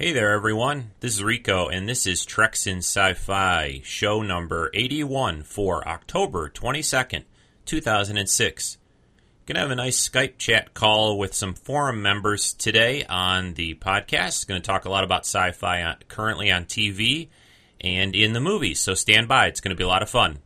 Hey there, everyone. This is Rico, and this is Treks in Sci Fi, show number 81 for October 22nd, 2006. Gonna have a nice Skype chat call with some forum members today on the podcast. Gonna talk a lot about sci fi uh, currently on TV and in the movies, so stand by. It's gonna be a lot of fun.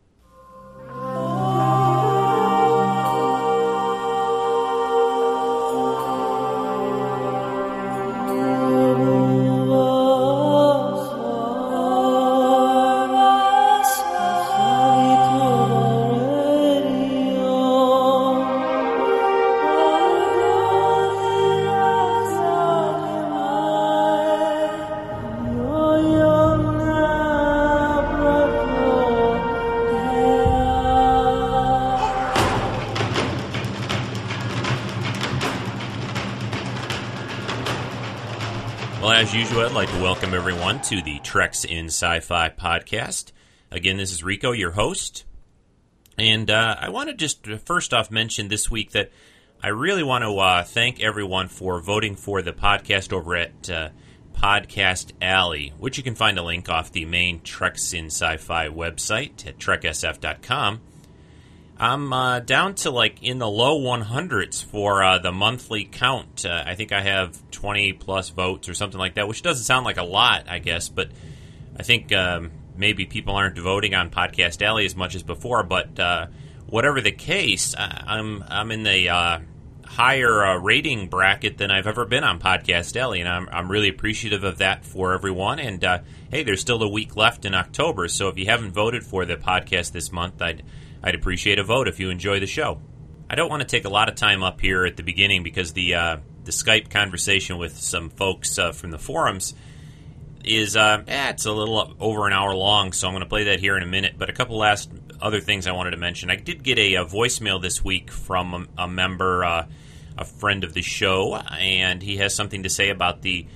Like to welcome everyone to the Treks in Sci Fi podcast. Again, this is Rico, your host. And uh, I want to just uh, first off mention this week that I really want to uh, thank everyone for voting for the podcast over at uh, Podcast Alley, which you can find a link off the main Treks in Sci Fi website at treksf.com. I'm uh, down to like in the low 100s for uh, the monthly count. Uh, I think I have 20 plus votes or something like that, which doesn't sound like a lot, I guess, but I think um, maybe people aren't voting on Podcast Alley as much as before. But uh, whatever the case, I'm I'm in the uh, higher uh, rating bracket than I've ever been on Podcast Alley, and I'm I'm really appreciative of that for everyone. And hey, there's still a week left in October, so if you haven't voted for the podcast this month, I'd I'd appreciate a vote if you enjoy the show. I don't want to take a lot of time up here at the beginning because the uh, the Skype conversation with some folks uh, from the forums is uh, eh, it's a little over an hour long, so I'm going to play that here in a minute. But a couple last other things I wanted to mention. I did get a, a voicemail this week from a, a member, uh, a friend of the show, and he has something to say about the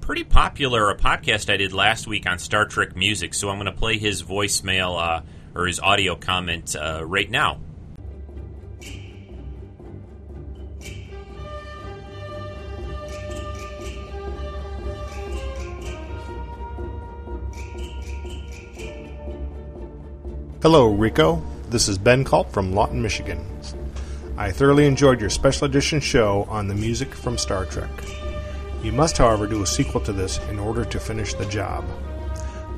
pretty popular podcast I did last week on Star Trek music. So I'm going to play his voicemail uh, or his audio comment uh, right now. Hello, Rico. This is Ben Culp from Lawton, Michigan. I thoroughly enjoyed your special edition show on the music from Star Trek. You must, however, do a sequel to this in order to finish the job.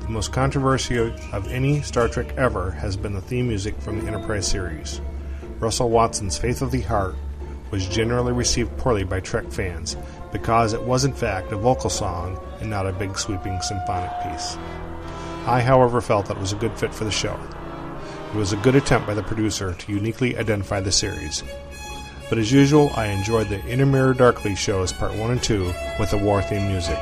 The most controversial of any Star Trek ever has been the theme music from the Enterprise series. Russell Watson's Faith of the Heart was generally received poorly by Trek fans because it was in fact a vocal song and not a big sweeping symphonic piece. I, however, felt that it was a good fit for the show. It was a good attempt by the producer to uniquely identify the series. But as usual, I enjoyed the In a Mirror Darkly shows part 1 and 2 with the war theme music.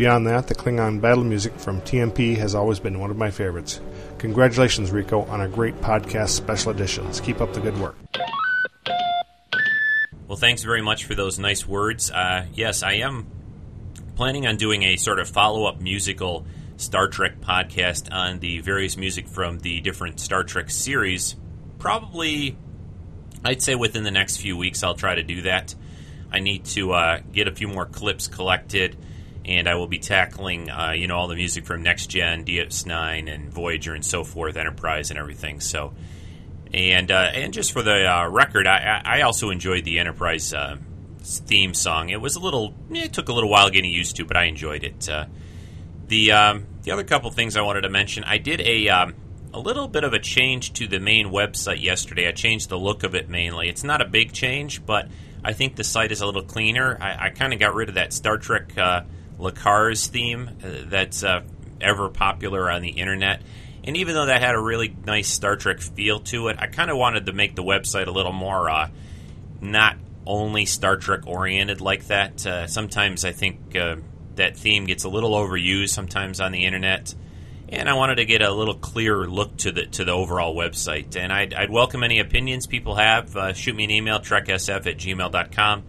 Beyond that, the Klingon battle music from TMP has always been one of my favorites. Congratulations, Rico, on a great podcast special editions. Keep up the good work. Well, thanks very much for those nice words. Uh, yes, I am planning on doing a sort of follow up musical Star Trek podcast on the various music from the different Star Trek series. Probably, I'd say within the next few weeks, I'll try to do that. I need to uh, get a few more clips collected and I will be tackling, uh, you know, all the music from Next Gen, DS9, and Voyager, and so forth, Enterprise, and everything. So, and uh, and just for the uh, record, I, I also enjoyed the Enterprise uh, theme song. It was a little, it took a little while getting used to, but I enjoyed it. Uh, the um, the other couple things I wanted to mention, I did a um, a little bit of a change to the main website yesterday. I changed the look of it mainly. It's not a big change, but I think the site is a little cleaner. I, I kind of got rid of that Star Trek uh, LCARS theme uh, that's uh, ever popular on the internet. And even though that had a really nice Star Trek feel to it, I kind of wanted to make the website a little more uh, not only Star Trek oriented like that. Uh, sometimes I think uh, that theme gets a little overused sometimes on the internet. And I wanted to get a little clearer look to the to the overall website. And I'd, I'd welcome any opinions people have. Uh, shoot me an email, treksf at gmail.com.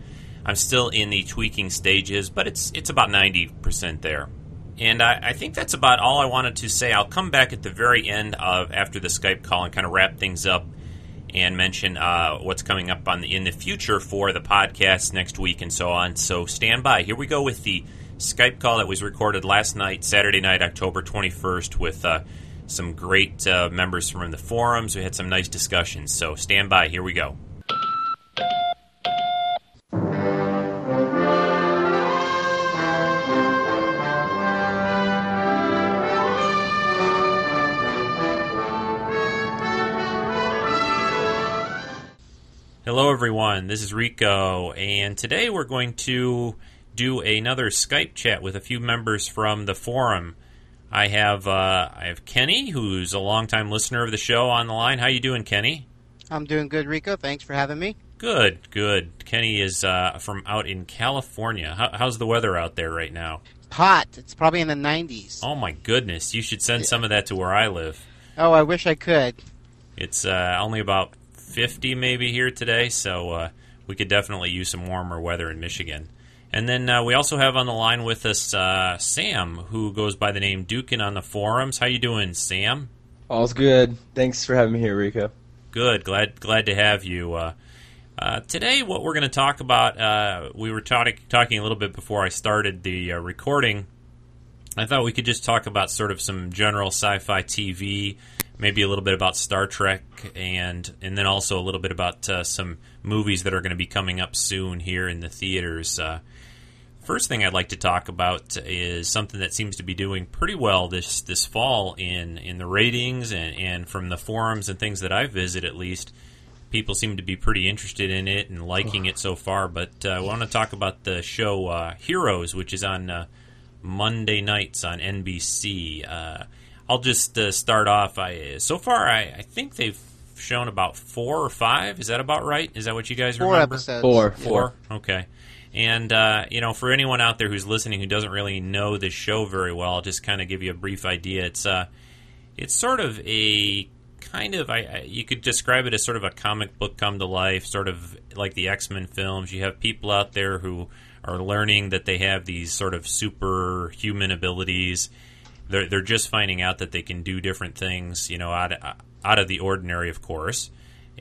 I'm still in the tweaking stages, but it's it's about 90% there. And I, I, think that's about all I wanted to say. I'll come back at the very end of after the Skype call and kind of wrap things up and mention uh, what's coming up on the, in the future for the podcast next week and so on. So stand by. Here we go with the Skype call that was recorded last night, Saturday night, October 21st, with uh, some great uh, members from the forums. We had some nice discussions. So stand by. Here we go. Everyone. This is Rico, and today we're going to do another Skype chat with a few members from the forum. I have uh, I have Kenny, who's a longtime listener of the show, on the line. How you doing, Kenny? I'm doing good, Rico. Thanks for having me. Good, good. Kenny is uh, from out in California. How, how's the weather out there right now? Hot. It's probably in the 90s. Oh my goodness! You should send some of that to where I live. Oh, I wish I could. It's uh, only about 50 maybe here today, so uh, we could definitely use some warmer weather in Michigan. And then uh, we also have on the line with us uh, Sam, who goes by the name Dukin on the forums. How you doing, Sam? All's good. Thanks for having me here, Rico. Good. Glad glad to have you. Uh, uh, today, what we're going to talk about, uh, we were talking talking a little bit before I started the uh, recording. I thought we could just talk about sort of some general sci-fi TV, maybe a little bit about Star Trek, and and then also a little bit about uh, some movies that are going to be coming up soon here in the theaters. Uh, first thing I'd like to talk about is something that seems to be doing pretty well this this fall in in the ratings and, and from the forums and things that I visit at least. People seem to be pretty interested in it and liking it so far. But uh, I want to talk about the show uh, Heroes, which is on uh, Monday nights on NBC. I'll just uh, start off. I so far I, I think they've shown about four or five. Is that about right? Is that what you guys Four remember? episodes. Four. Four. Okay. And uh, you know, for anyone out there who's listening who doesn't really know this show very well, I'll just kind of give you a brief idea. It's uh, it's sort of a kind of I, I you could describe it as sort of a comic book come to life, sort of like the X Men films. You have people out there who are learning that they have these sort of superhuman abilities. They're they're just finding out that they can do different things, you know, out of, out of the ordinary, of course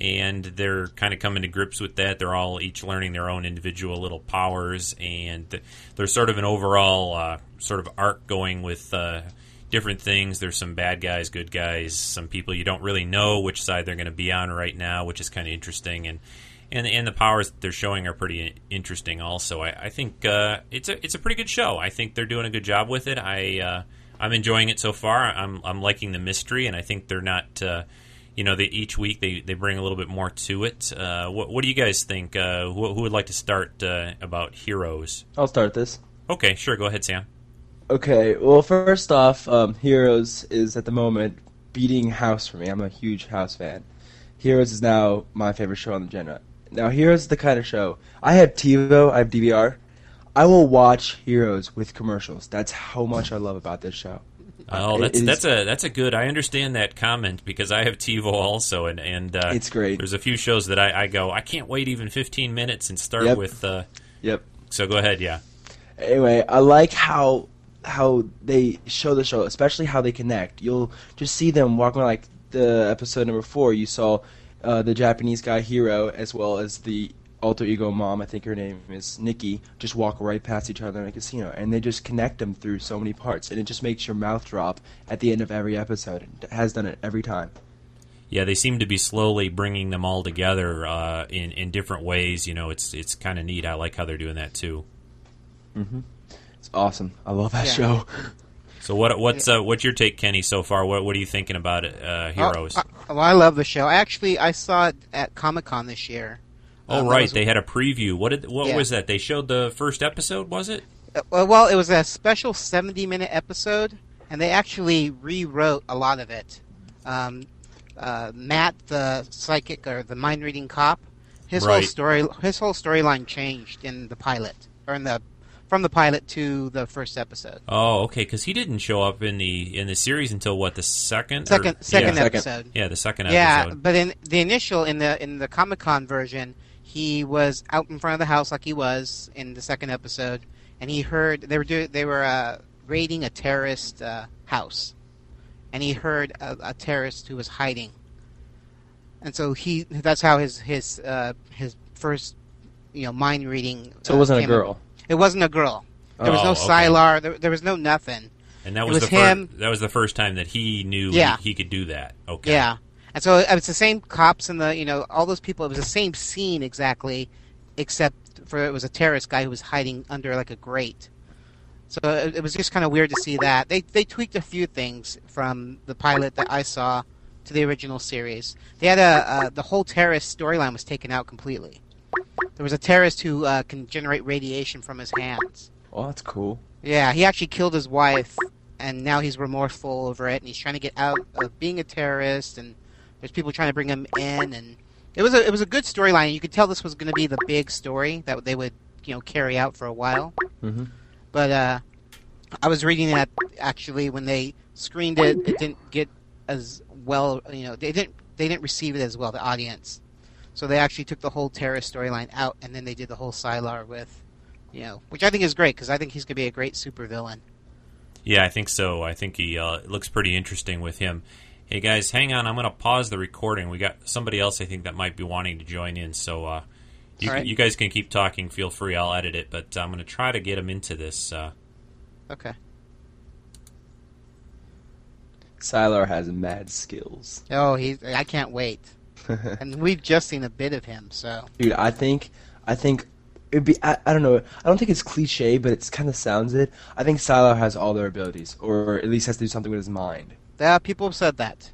and they're kind of coming to grips with that. They're all each learning their own individual little powers, and there's sort of an overall uh, sort of arc going with uh, different things. There's some bad guys, good guys, some people you don't really know which side they're going to be on right now, which is kind of interesting, and and and the powers they're showing are pretty interesting. Also, I, I think uh, it's a it's a pretty good show. I think they're doing a good job with it. I uh, I'm enjoying it so far. I'm I'm liking the mystery, and I think they're not uh, you know, they, each week they, they bring a little bit more to it. Uh, what, what do you guys think? Uh, who, who would like to start uh, about heroes? I'll start this. Okay, sure. Go ahead, Sam. Okay, well, first off, um, Heroes is at the moment beating House for me. I'm a huge House fan. Heroes is now my favorite show on the genre. Now, Heroes is the kind of show. I have TiVo, I have DVR. I will watch Heroes with commercials. That's how much I love about this show. Oh, that's is- that's a that's a good. I understand that comment because I have TiVo also, and and uh, It's great. There's a few shows that I, I go. I can't wait even 15 minutes and start Yep. with. Uh, Yep. so go ahead, yeah. Anyway, I like how how they show the show, especially how they connect. You'll just see them walking like the episode number four. You saw uh, the Japanese guy hero as well as the alter ego mom. I think her name is Nikki. Just walk right past each other in a casino, and they just connect them through so many parts, and it just makes your mouth drop at the end of every episode. It has done it every time. Yeah, they seem to be slowly bringing them all together uh, in in different ways. You know, it's it's kind of neat. I like how they're doing that too. Mhm. It's awesome. I love that Yeah. show. So what what's uh, what's your take, Kenny, so far? What what are you thinking about it, uh, Heroes? Oh, I, well, I love the show. Actually, I saw it at Comic Con this year. Oh um, right, was- they had a preview. What did what Yeah. was that? They showed the first episode, was it? Uh, Well, it was a special 70 minute episode, and they actually rewrote a lot of it. Um, uh, Matt, the psychic or the mind reading cop, his whole story, his whole storyline changed in the pilot, or in the from the pilot to the first episode. Oh, okay, because he didn't show up in the in the series until what the second Second, or- second yeah, episode. yeah, the second Yeah, episode. but in the initial in the in the Comic Con version, he was out in front of the house like he was in the second episode, and he heard they were do, they were uh, raiding a terrorist uh, house, and he heard a, a terrorist who was hiding, and so he that's how his his uh, his first you know mind reading. So it uh, wasn't a came- girl. It wasn't a girl. There was Oh, no okay. Sylar. There, there was no nothing. And that was, was the fir- him. that was the first time that he knew Yeah. he, he could do that. Okay. Yeah, and so it was the same cops and the you know all those people. It was the same scene exactly, except for it was a terrorist guy who was hiding under like a grate. So it, it was just kind of weird to see that they they tweaked a few things from the pilot that I saw to the original series. They had a uh, the whole terrorist storyline was taken out completely. There was a terrorist who uh, can generate radiation from his hands. Oh, that's cool. Yeah, he actually killed his wife, and now he's remorseful over it, and he's trying to get out of being a terrorist. And there's people trying to bring him in, and it was a it was a good storyline. You could tell this was going to be the big story that they would you know carry out for a while. hmm But uh, I was reading that actually when they screened it, it didn't get as well. You know, they didn't they didn't receive it as well. The audience, so they actually took the whole terrorist storyline out, and then they did the whole Sylar with, you know, which I think is great because I think he's going to be a great supervillain. Yeah, I think so. I think he uh, looks pretty interesting with him. Hey guys, hang on. I'm going to pause the recording. We got somebody else I think that might be wanting to join in. So uh, you, All right. you guys can keep talking. Feel free. I'll edit it, but I'm going to try to get him into this. Uh, Okay. Sylar has mad skills. Oh, he! I can't wait. and we've just seen a bit of him, so Dude, I think, I think it'd be. I, I don't know. I don't think it's cliche, but it's kind of sounds it. I think Sylar has all their abilities, or at least has to do something with his mind. Yeah, people have said that.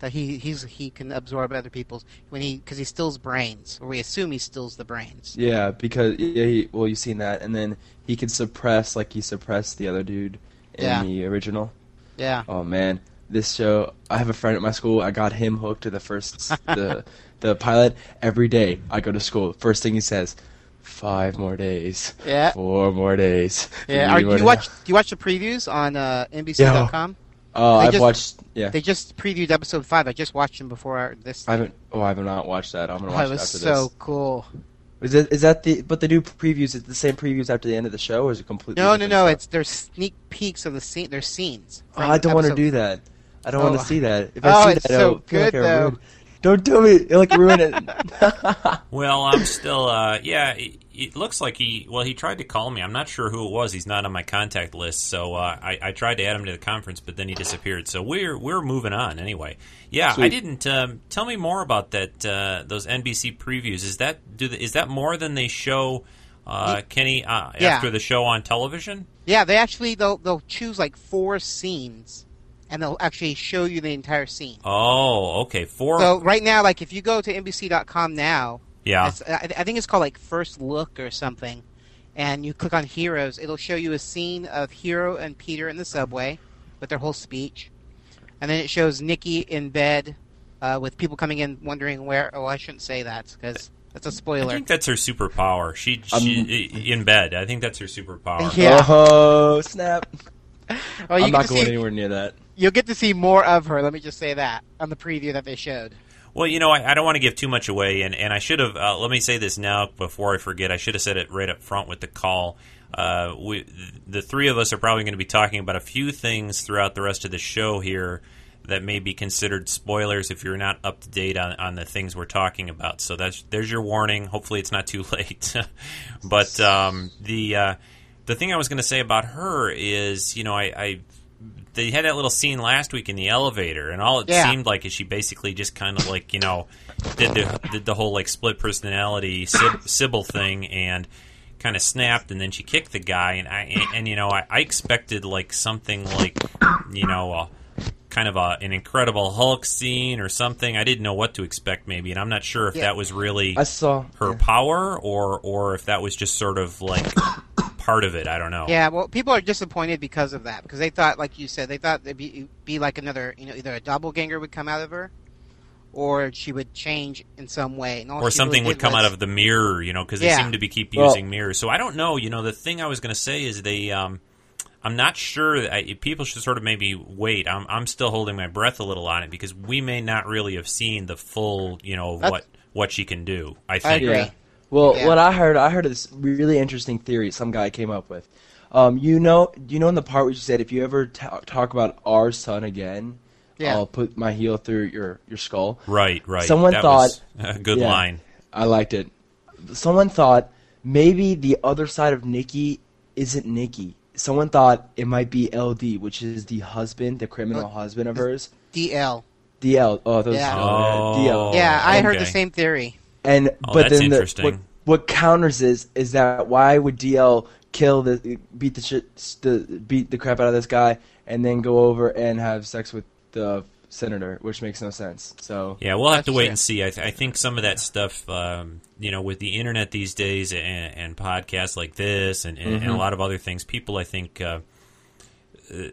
That he he's he can absorb other people's when he because he steals brains, or we assume he steals the brains. Yeah, because yeah, he, well, you've seen that, and then he can suppress like he suppressed the other dude in Yeah. the original. Yeah. Oh man, this show. I have a friend at my school. I got him hooked to the first the the pilot. Every day I go to school. First thing he says, five more days. Yeah. Four more days. Yeah. Are, more you watch do you watch the previews on uh, NBC.com? Oh, they I've just- watched. Yeah, They just previewed episode five. I just watched them before our, this. I haven't. Oh, I have not watched that. I'm gonna Oh, watch it it was after so cool. Is that is that the? But they do previews. Is it the same previews after the end of the show, or is it completely? No, no, no. stuff? It's there's sneak peeks of the scene. There's scenes. Oh, I don't want to do that. I don't Oh. want to see that. If Oh, I see it's that, so I'll feel like good, I though. ruined- Don't do me. It'll like ruin it. well, I'm still. Uh, yeah, it, it looks like he. Well, he tried to call me. I'm not sure who it was. He's not on my contact list. So uh, I, I tried to add him to the conference, but then he disappeared. So we're we're moving on anyway. Yeah, I didn't. Um, tell me more about that. Uh, those NBC previews. Is that do the, is that more than they show? Uh, Kenny, uh, Yeah. after the show on television. Yeah, they actually they'll they'll choose like four scenes, and they'll actually show you the entire scene. Oh, okay. Four. So right now, like if you go to NBC.com now, yeah. it's, I, I think it's called like First Look or something, and you click on Heroes, it'll show you a scene of Hiro and Peter in the subway with their whole speech, and then it shows Nikki in bed uh, with people coming in wondering where. Oh, I shouldn't say that because that's a spoiler. I think that's her superpower. She, she in bed. I think that's her superpower. Yeah. Oh snap! Oh, you I'm not going see, anywhere near that. You'll get to see more of her. Let me just say that on the preview that they showed. Well, you know, I, I don't want to give too much away, and, and I should have. Uh, let me say this now before I forget. I should have said it right up front with the call. Uh, we, the three of us are probably going to be talking about a few things throughout the rest of the show here that may be considered spoilers if you're not up to date on, on the things we're talking about. So that's there's your warning. Hopefully, it's not too late. but um, the uh, the thing I was going to say about her is, you know, I, I they had that little scene last week in the elevator, and all it Yeah. seemed like is she basically just kind of like you know did the did the whole like split personality Syb- Sybil thing and kind of snapped, and then she kicked the guy, and I and, and, you know I, I expected like something like you know. Uh, Kind of a, an incredible Hulk scene or something. I didn't know what to expect, maybe, and I'm not sure if Yeah. that was really I saw her power or or if that was just sort of like part of it. I don't know. Yeah, well, people are disappointed because of that because they thought, like you said, they thought it'd be, be like another, you know, either a doppelganger would come out of her, or she would change in some way, and all or something really would come was- out of the mirror, you know, because they seem to be keep Well- using mirrors. So I don't know. You know, the thing I was going to say is they. Um, I'm not sure. That I, people should sort of maybe wait. I'm, I'm still holding my breath a little on it because we may not really have seen the full, you know, That's- what what she can do. I I think. agree. Yeah. Well, Yeah. what I heard, I heard this really interesting theory some guy came up with. Um, you know, you know, in the part where you said, if you ever ta talk about our son again, Yeah. I'll put my heel through your your skull. Right. Right. Someone that thought- was a good Yeah. line. I liked it. Someone thought maybe the other side of Nikki isn't Nikki. Someone thought it might be LD, which is the husband, the criminal Oh, husband of hers. DL. DL. Oh, those Yeah. Oh. DL. Yeah, I heard the same theory. And Oh, but that's then the, what what counters is is that why would DL kill the beat the shit the beat the crap out of this guy and then go over and have sex with the senator, which makes no sense. So Yeah, we'll have to wait and see. I, th- I think some of that stuff, um, you know, with the internet these days and, and podcasts like this and, and, and a Mhm. lot of other things, people, I think, uh, uh,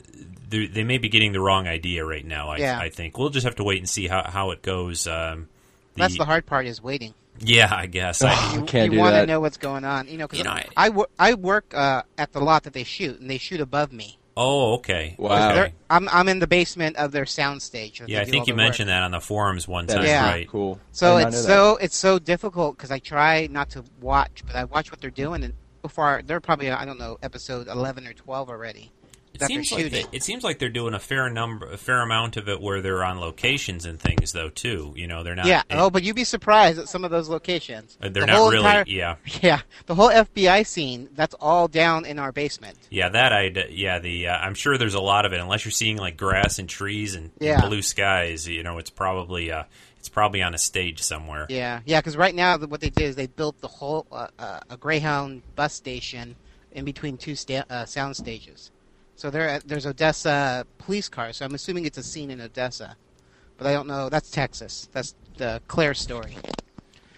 they, they may be getting the wrong idea right now. I, Yeah. I think we'll just have to wait and see how, how it goes. Um, the, That's the hard part is waiting. Yeah, I guess. I, You, can't do that. you do want to know what's going on. You know, 'cause You know, I- I, wo- I work uh, at the lot that they shoot, and they shoot above me. oh, okay. Wow. Okay. I'm I'm in the basement of their sound stage. Yeah, I think you mentioned that on the forums one time, Yeah. right? cool. So I did not it's know that. so it's so difficult because I try not to watch, but I watch what they're doing, and before they're probably I don't know episode eleven or twelve already. It seems like they, it seems like they're doing a fair number, a fair amount of it where they're on locations and things, though. Too, you know, they're not. yeah. it- oh, but you'd be surprised at some of those locations. they're The not really. entire- yeah, Yeah, the whole FBI scene. That's all down in our basement. Yeah, that I yeah the uh, I'm sure there's a lot of it unless you're seeing like grass and trees and, and blue skies. You know, it's probably uh, it's probably on a stage somewhere. Yeah, yeah. Because right now, what they did is they built the whole uh, uh, a Greyhound bus station in between two sta- uh, sound stages. So there, uh, there's Odessa police cars. So I'm assuming it's a scene in Odessa, but I don't know. That's Texas. That's the Claire story.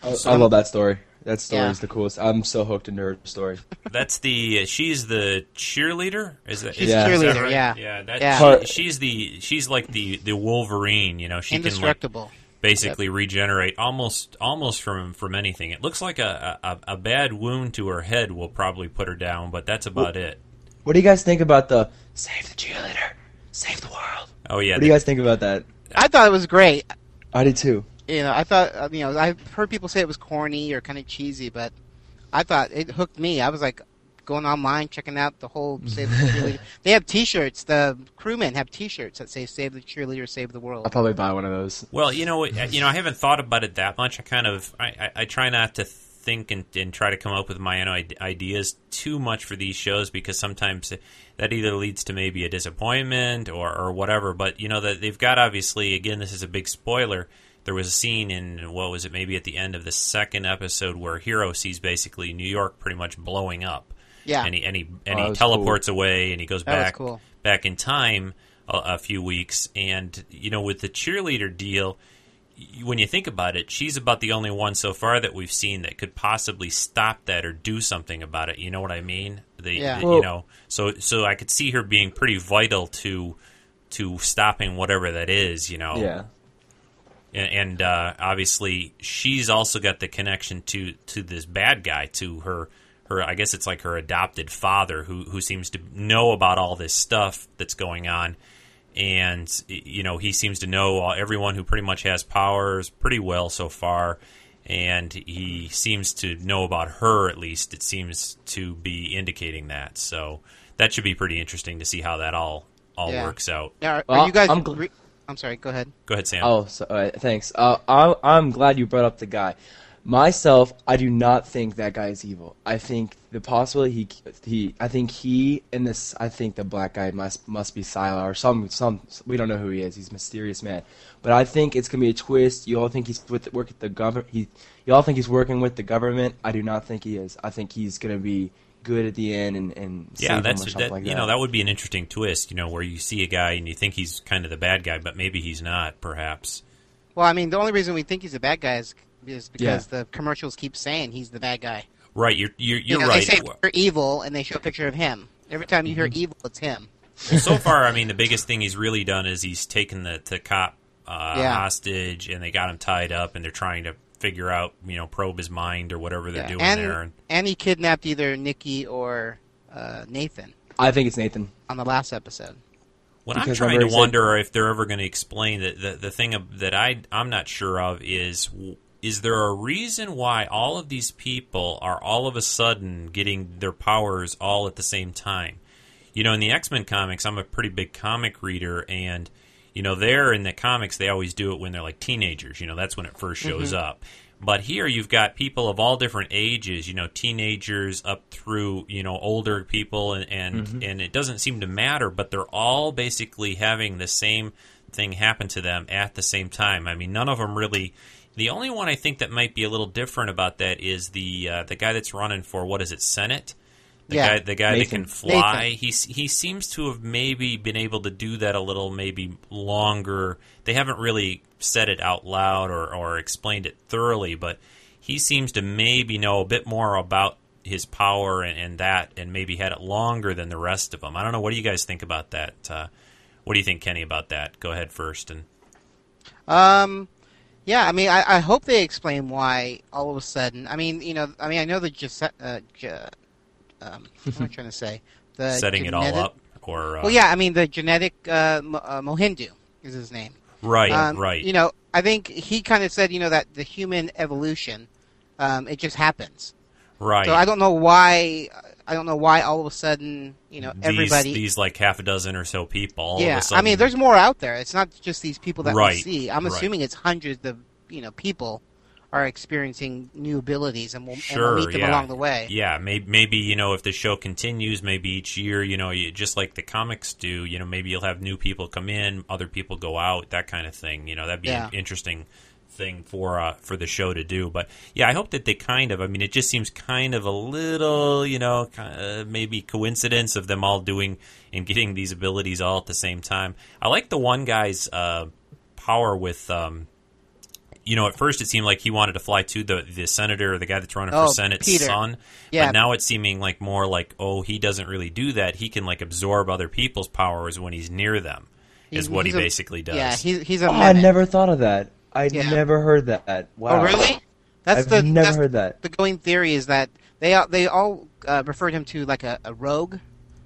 I, So- I love that story. That story Yeah. is the coolest. I'm so hooked into her story. That's the she's the cheerleader. Is that She's is a that cheerleader, right? yeah. yeah. That, Yeah. she- she's the she's like the the Wolverine. You know, she can like Indestructible. basically regenerate almost almost from from anything. It looks like a, a a bad wound to her head will probably put her down, but that's about it. What do you guys think about the save the cheerleader, save the world? Oh yeah, What do you guys think about that? I thought it was great. I did too. You know, I thought you know I've heard people say it was corny or kind of cheesy, but I thought it hooked me. I was like going online checking out the whole save the cheerleader. They have T-shirts. The crewmen have T-shirts that say "Save the cheerleader, save the world." I'll probably buy one of those. Well, you know, you know, I haven't thought about it that much. I kind of, I, I, I try not to think and, and try to come up with my own ideas too much for these shows because sometimes that either leads to maybe a disappointment or, or whatever. But you know that they've got obviously, again, this is a big spoiler. There was a scene in what was it? Maybe at the end of the second episode where Hiro sees basically New York pretty much blowing up. Yeah, and he and he, and Oh, he that was teleports away and he goes That back cool. back in time a, a few weeks and you know with the cheerleader deal y- when you think about it she's about the only one so far that we've seen that could possibly stop that or do something about it you know what i mean the, Yeah. the- Well- you know so so i could see her being pretty vital to to stopping whatever that is you know Yeah. and, and uh, obviously she's also got the connection to to this bad guy to her her I guess it's like her adopted father who who seems to know about all this stuff that's going on and you know he seems to know everyone who pretty much has powers pretty well so far and he seems to know about her at least it seems to be indicating that so that should be pretty interesting to see how that all all Yeah. works out Now, are, Well, are you guys? I'm gl- re- I'm sorry. Go ahead. go ahead sam Oh, so, all right, thanks. Uh, I, I'm glad you brought up the guy. Myself, I do not think that guy is evil. I think the possibility he he I think he and this I think the black guy must must be Sylar or some some we don't know who he is. He's a mysterious man. But I think it's gonna be a twist. You all think he's with work at the government. He you all think he's working with the government. I do not think he is. I think he's gonna be good at the end and and Yeah, save that's him or that, something like you know that would be an interesting twist. You know, where you see a guy and you think he's kind of the bad guy, but maybe he's not. Perhaps. Well, I mean, the only reason we think he's a bad guy is, is because Yeah. the commercials keep saying he's the bad guy. Right. You're you're, You you're know, right. They say you're evil, and they show a picture of him. Every time you hear Mm-hmm. evil, it's him. Well, so far, I mean, the biggest thing he's really done is he's taken the, the cop uh, Yeah. hostage, and they got him tied up, and they're trying to figure out, you know, probe his mind or whatever they're Yeah. doing and, there. And, and he kidnapped either Nikki or uh, Nathan I think it's Nathan. on the last episode. What I'm trying to he said- wonder if they're ever going to explain that the, the thing of- that I I'm not sure of is w- is there a reason why all of these people are all of a sudden getting their powers all at the same time? You know, in the X Men comics, I'm a pretty big comic reader, and you know, there in the comics they always do it when they're like teenagers. You know, that's when it first shows mm-hmm. up. But here you've got people of all different ages, you know, teenagers up through, you know, older people and and, mm-hmm. and it doesn't seem to matter, but they're all basically having the same thing happen to them at the same time. I mean, none of them really the only one I think that might be a little different about that is the uh, the guy that's running for what is it, Senate? The Yeah. guy the guy that can fly. He he seems to have maybe been able to do that a little maybe longer. They haven't really said it out loud or, or explained it thoroughly, but he seems to maybe know a bit more about his power and, and that, and maybe had it longer than the rest of them. I don't know. What do you guys think about that? Uh, what do you think, Kenny, about that? Go ahead first. And Um, yeah, I mean, I, I hope they explain why all of a sudden. I mean, you know, I mean, I know the just uh, um, what am I trying to say? The setting it all up, or uh, Well, yeah, I mean, the genetic uh, Mo- uh, Mohinder is his name. right, Um, right. You know, I think he kind of said, you know, that the human evolution, um, it just happens. Right. So I don't know why. I don't know why all of a sudden, you know, these, everybody. these like half a dozen or so people. All yeah, of a sudden, I mean, there's more out there. It's not just these people that Right, we see. I'm right. assuming it's hundreds of you know people are experiencing new abilities, and we'll, and we'll meet them yeah. along the way. Yeah, maybe, maybe you know if the show continues, maybe each year, you know, you, just like the comics do, you know, maybe you'll have new people come in, other people go out, that kind of thing. You know, that'd be Yeah. interesting thing for uh, for the show to do. But yeah, I hope that they kind of. I mean, it just seems kind of a little, you know, uh, maybe coincidence of them all doing and getting these abilities all at the same time. I like the one guy's uh, power with. Um, you know, at first it seemed like he wanted to fly to the the senator or the guy that's running Oh, for Senate's Peter. son. Yeah. But now it's seeming like more like, oh, he doesn't really do that. He can like absorb other people's powers when he's near them. Is He's- what he he's a- basically does. Yeah, he's he's a. Oh, I never thought of that. I Yeah. never heard that. Wow. Oh, really? That's I've the never that's heard that. the going theory is that they all, they all uh, referred him to like a, a rogue.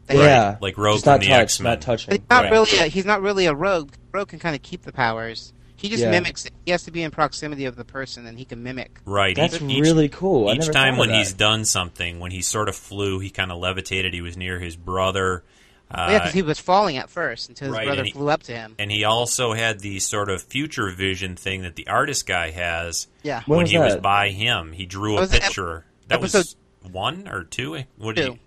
That Right. Yeah, Like Rogue Just not from the X-Men. not touching. he's not Right. really a, he's not really a rogue. Rogue can kind of keep the powers. He just Yeah. mimics. He has to be in proximity of the person, and he can mimic. Right. That's each, each- really cool. I Each never time when of he's done something, when he sort of flew, he kind of levitated. He was near his brother. Uh, yeah, because he was falling at first until his right, brother he- flew up to him. and he also had the sort of future vision thing that the artist guy has Yeah. When when was he was by him. He drew That a was ep- picture. that was one or two. What did Two.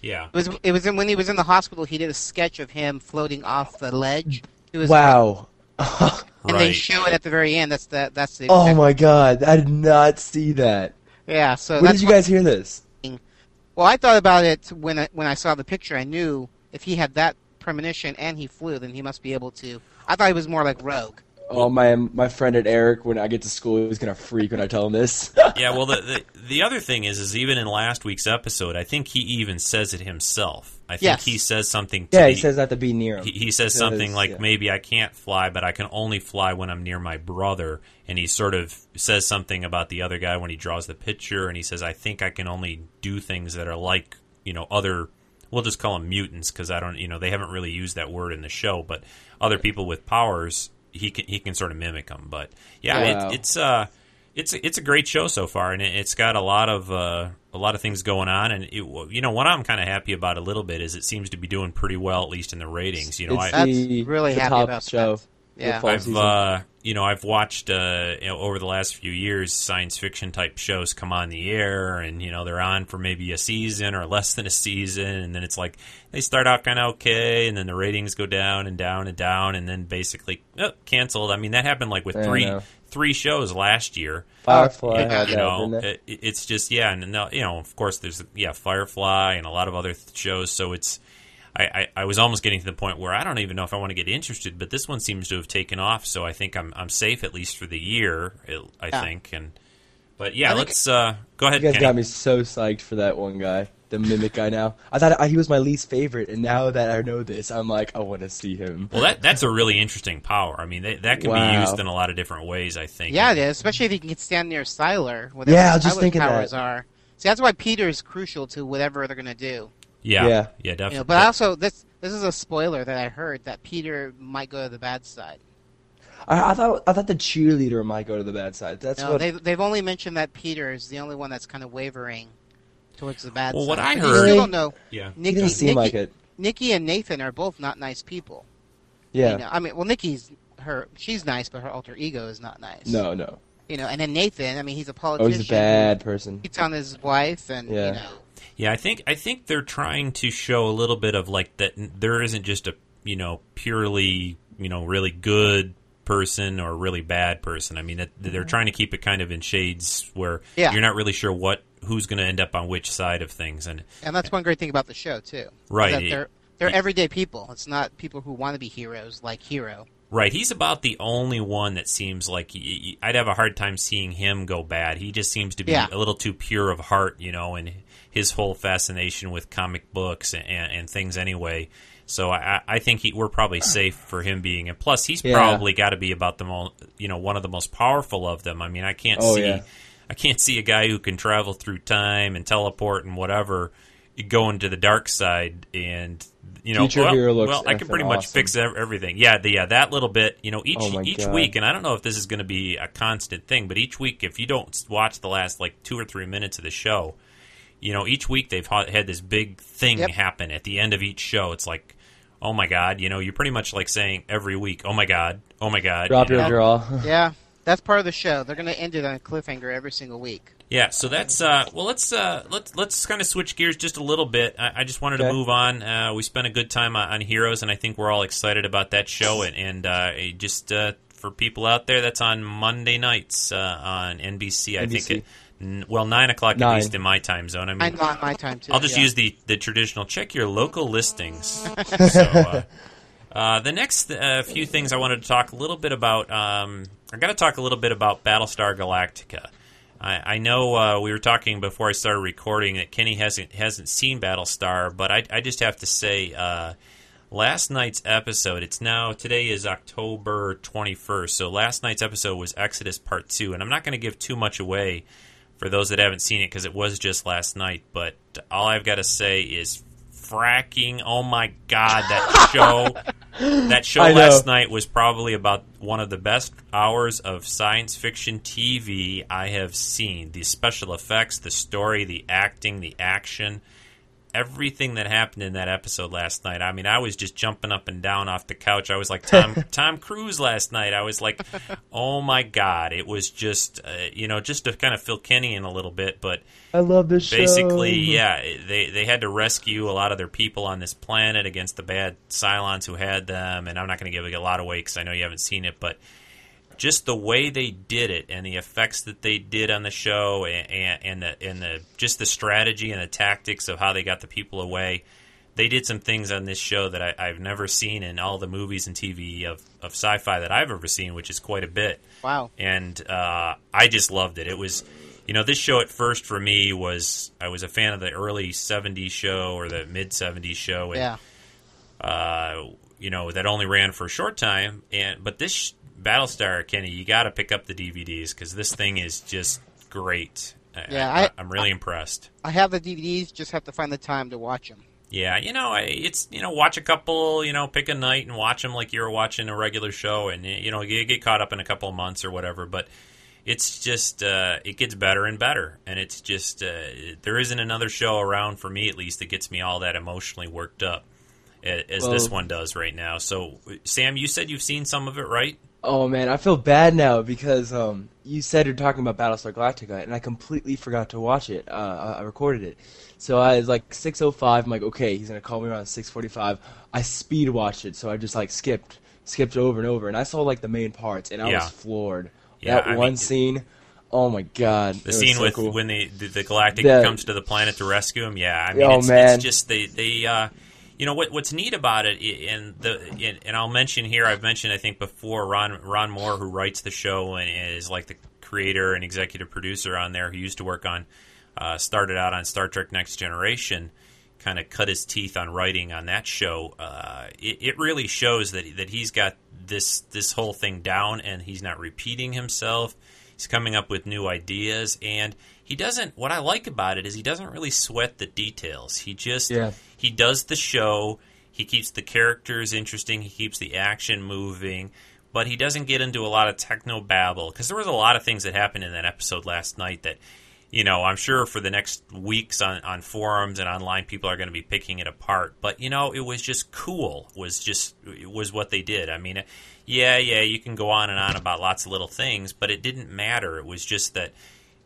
he? Yeah. It was it was in, when he was in the hospital. He did a sketch of him floating off the ledge. He was Wow. and they Right. show it at the very end. That's the that's the. oh my god, I did not see that. Yeah. So Where that's did you guys hear this? Well, I thought about it when I, when I saw the picture. I knew if he had that premonition and he flew, then he must be able to. I thought he was more like Rogue. Oh my my friend at Eric, when I get to school, he's gonna freak when I tell him this. yeah, well, the, the the other thing is, is even in last week's episode, I think he even says it himself. I think Yes. he says something. To yeah, he the- says that to be near him. He, he says He something says, like, yeah. "Maybe I can't fly, but I can only fly when I'm near my brother." And he sort of says something about the other guy when he draws the picture, and he says, "I think I can only do things that are like, you know, other." We'll just call them mutants because I don't, you know, they haven't really used that word in the show, but other people with powers, he can he can sort of mimic them. But yeah, Wow. it, it's uh, it's it's a great show so far, and it, it's got a lot of uh, a lot of things going on. And it, you know what I'm kind of happy about a little bit is it seems to be doing pretty well, at least in the ratings. You know, It's I, That's the, really happy top about show. that. Yeah. fall I've season. uh, you know I've watched uh, you know, over the last few years science fiction type shows come on the air, and you know they're on for maybe a season or less than a season, and then it's like they start out kind of okay, and then the ratings go down and down and down, and then basically oh, canceled. I mean that happened like with I three know. three shows last year. Firefly Yeah, had you know, didn't it, it's just yeah, and no, you know, of course, there's yeah, Firefly and a lot of other th- shows. So it's, I, I, I was almost getting to the point where I don't even know if I want to get interested, but this one seems to have taken off. So I think I'm I'm safe at least for the year. I Yeah. think, and but yeah, I let's uh, go ahead. You guys Kenny. got me so psyched for that one guy, the mimic guy. Now I thought I, he was my least favorite, and now that I know this, I'm like, I want to see him. Well, that that's a really interesting power. I mean, that, that can be used in a lot of different ways. I think. Yeah, especially if you can stand near Sylar. Yeah, I was just Sylar's thinking that. are. See, that's why Peter is crucial to whatever they're going to do. Yeah. Yeah. Yeah. You definitely. know, but also this this is a spoiler that I heard that Peter might go to the bad side. I, I thought I thought the cheerleader might go to the bad side. That's no, what. they've they've only mentioned that Peter is the only one that's kind of wavering towards the bad Well, side. Well, what I But heard- you don't know. yeah. he Nikki, doesn't seem Nikki, like it. Nikki and Nathan are both not nice people. Yeah. You know, I mean, well, Nikki's her she's nice, but her alter ego is not nice. No, no. You know, and then Nathan. I mean, he's a politician. Oh, he's a bad person. He's on his wife, and Yeah. you know, Yeah, I think I think they're trying to show a little bit of like that there isn't just a you know purely you know really good person or really bad person. I mean, that, they're mm-hmm. trying to keep it kind of in shades where Yeah. you're not really sure what who's going to end up on which side of things. And and that's one great thing about the show too. Right. that they're they're everyday people. It's not people who want to be heroes like Hiro. Right, he's about the only one that seems like I'd have a hard time seeing him go bad. He just seems to be Yeah. a little too pure of heart, you know, and his whole fascination with comic books and, and things anyway. So I, I think he, we're probably safe for him being, and plus he's Yeah. probably got to be about the most, you know, one of the most powerful of them. I mean, I can't Oh, see, yeah. I can't see a guy who can travel through time and teleport and whatever, going to the dark side and you know, Future well, hero looks well, I can pretty much awesome. fix everything. Yeah, the, yeah, that little bit, you know, each Oh each God. week, and I don't know if this is going to be a constant thing, but each week, if you don't watch the last like two or three minutes of the show, you know, each week they've ha- had this big thing Yep. happen at the end of each show. It's like, oh my god, you know, you're pretty much like saying every week, oh my god, oh my god. Drop you your know? draw. Yeah, that's part of the show. They're going to end it on a cliffhanger every single week. Yeah, so that's uh, well. Let's uh, let's let's kind of switch gears just a little bit. I, I just wanted to move on. Uh, we spent a good time on, on Heroes, and I think we're all excited about that show. And, and uh, just uh, for people out there, that's on Monday nights uh, on NBC. I think it, n- well nine o'clock Nine. at least in my time zone. I mean, I'm on my time too. I'll just yeah. use the, the traditional check your local listings. so, uh, uh, the next uh, few things I wanted to talk a little bit about. Um, I got to talk a little bit about Battlestar Galactica. I, I know uh, we were talking before I started recording that Kenny hasn't hasn't seen Battlestar, but I, I just have to say, uh, last night's episode. It's now today is October twenty first, so last night's episode was Exodus Part Two, and I'm not going to give too much away for those that haven't seen it because it was just last night. But all I've got to say is fracking. Oh my god, that show! that show last night was probably about one of the best hours of science fiction TV I have seen. The special effects, the story, the acting, the action. Everything that happened in that episode last night. I mean, I was just jumping up and down off the couch. I was like Tom Tom Cruise last night. I was like, "Oh my god!" It was just, uh, you know, just to kind of fill Kenny in a little bit, but I love this show. basically, yeah, they they had to rescue a lot of their people on this planet against the bad Cylons who had them. And I'm not going to give a lot away because I know you haven't seen it, but just the way they did it and the effects that they did on the show and, and, and the and the just the strategy and the tactics of how they got the people away. They did some things on this show that I, I've never seen in all the movies and TV of, of sci-fi that I've ever seen, which is quite a bit Wow. and uh, I just loved it. It was, you know, this show at first for me was I was a fan of the early '70s show or the mid '70s show, and Yeah. uh, you know that only ran for a short time. And but this Battlestar, Kenny, you got to pick up the DVDs because this thing is just great. Yeah, I, I- I'm really impressed. I have the DVDs. Just have to find the time to watch them. Yeah, you know, it's you know, watch a couple, you know, pick a night and watch them like you're watching a regular show, and you know, you get caught up in a couple of months or whatever. But it's just uh, it gets better and better, and it's just uh, there isn't another show around for me at least that gets me all that emotionally worked up as this one does right now. So, Sam, you said you've seen some of it, right? Oh man, I feel bad now because um, you said you're talking about Battlestar Galactica, and I completely forgot to watch it. Uh, I recorded it, so I was like 6:05. I'm like, okay, he's gonna call me around 6:45. I speed watched it, so I just like skipped, skipped over and over, and I saw like the main parts, and I Yeah. was floored. Yeah, that I one mean- scene, oh my god, The scene so with cool. when the, the the Galactic comes to the planet to rescue him. Yeah, I mean, Oh, it's, man. it's just they they uh, you know what what's neat about it, and the and, I'll mention here. I've mentioned I think before Ron Ron Moore, who writes the show and is like the creator and executive producer on there, who used to work on uh, started out on Star Trek Next Generation. Kind of cut his teeth on writing on that show. Uh, it, it really shows that that he's got this this whole thing down, and he's not repeating himself. He's coming up with new ideas, and he doesn't. What I like about it is he doesn't really sweat the details. He just Yeah. He does the show. He keeps the characters interesting. He keeps the action moving, but he doesn't get into a lot of techno babble because there was a lot of things that happened in that episode last night that you know, I'm sure for the next weeks on, on forums and online, people are going to be picking it apart. But you know, it was just cool. Was just was what they did. I mean, yeah, yeah, you can go on and on about lots of little things, but it didn't matter. It was just that.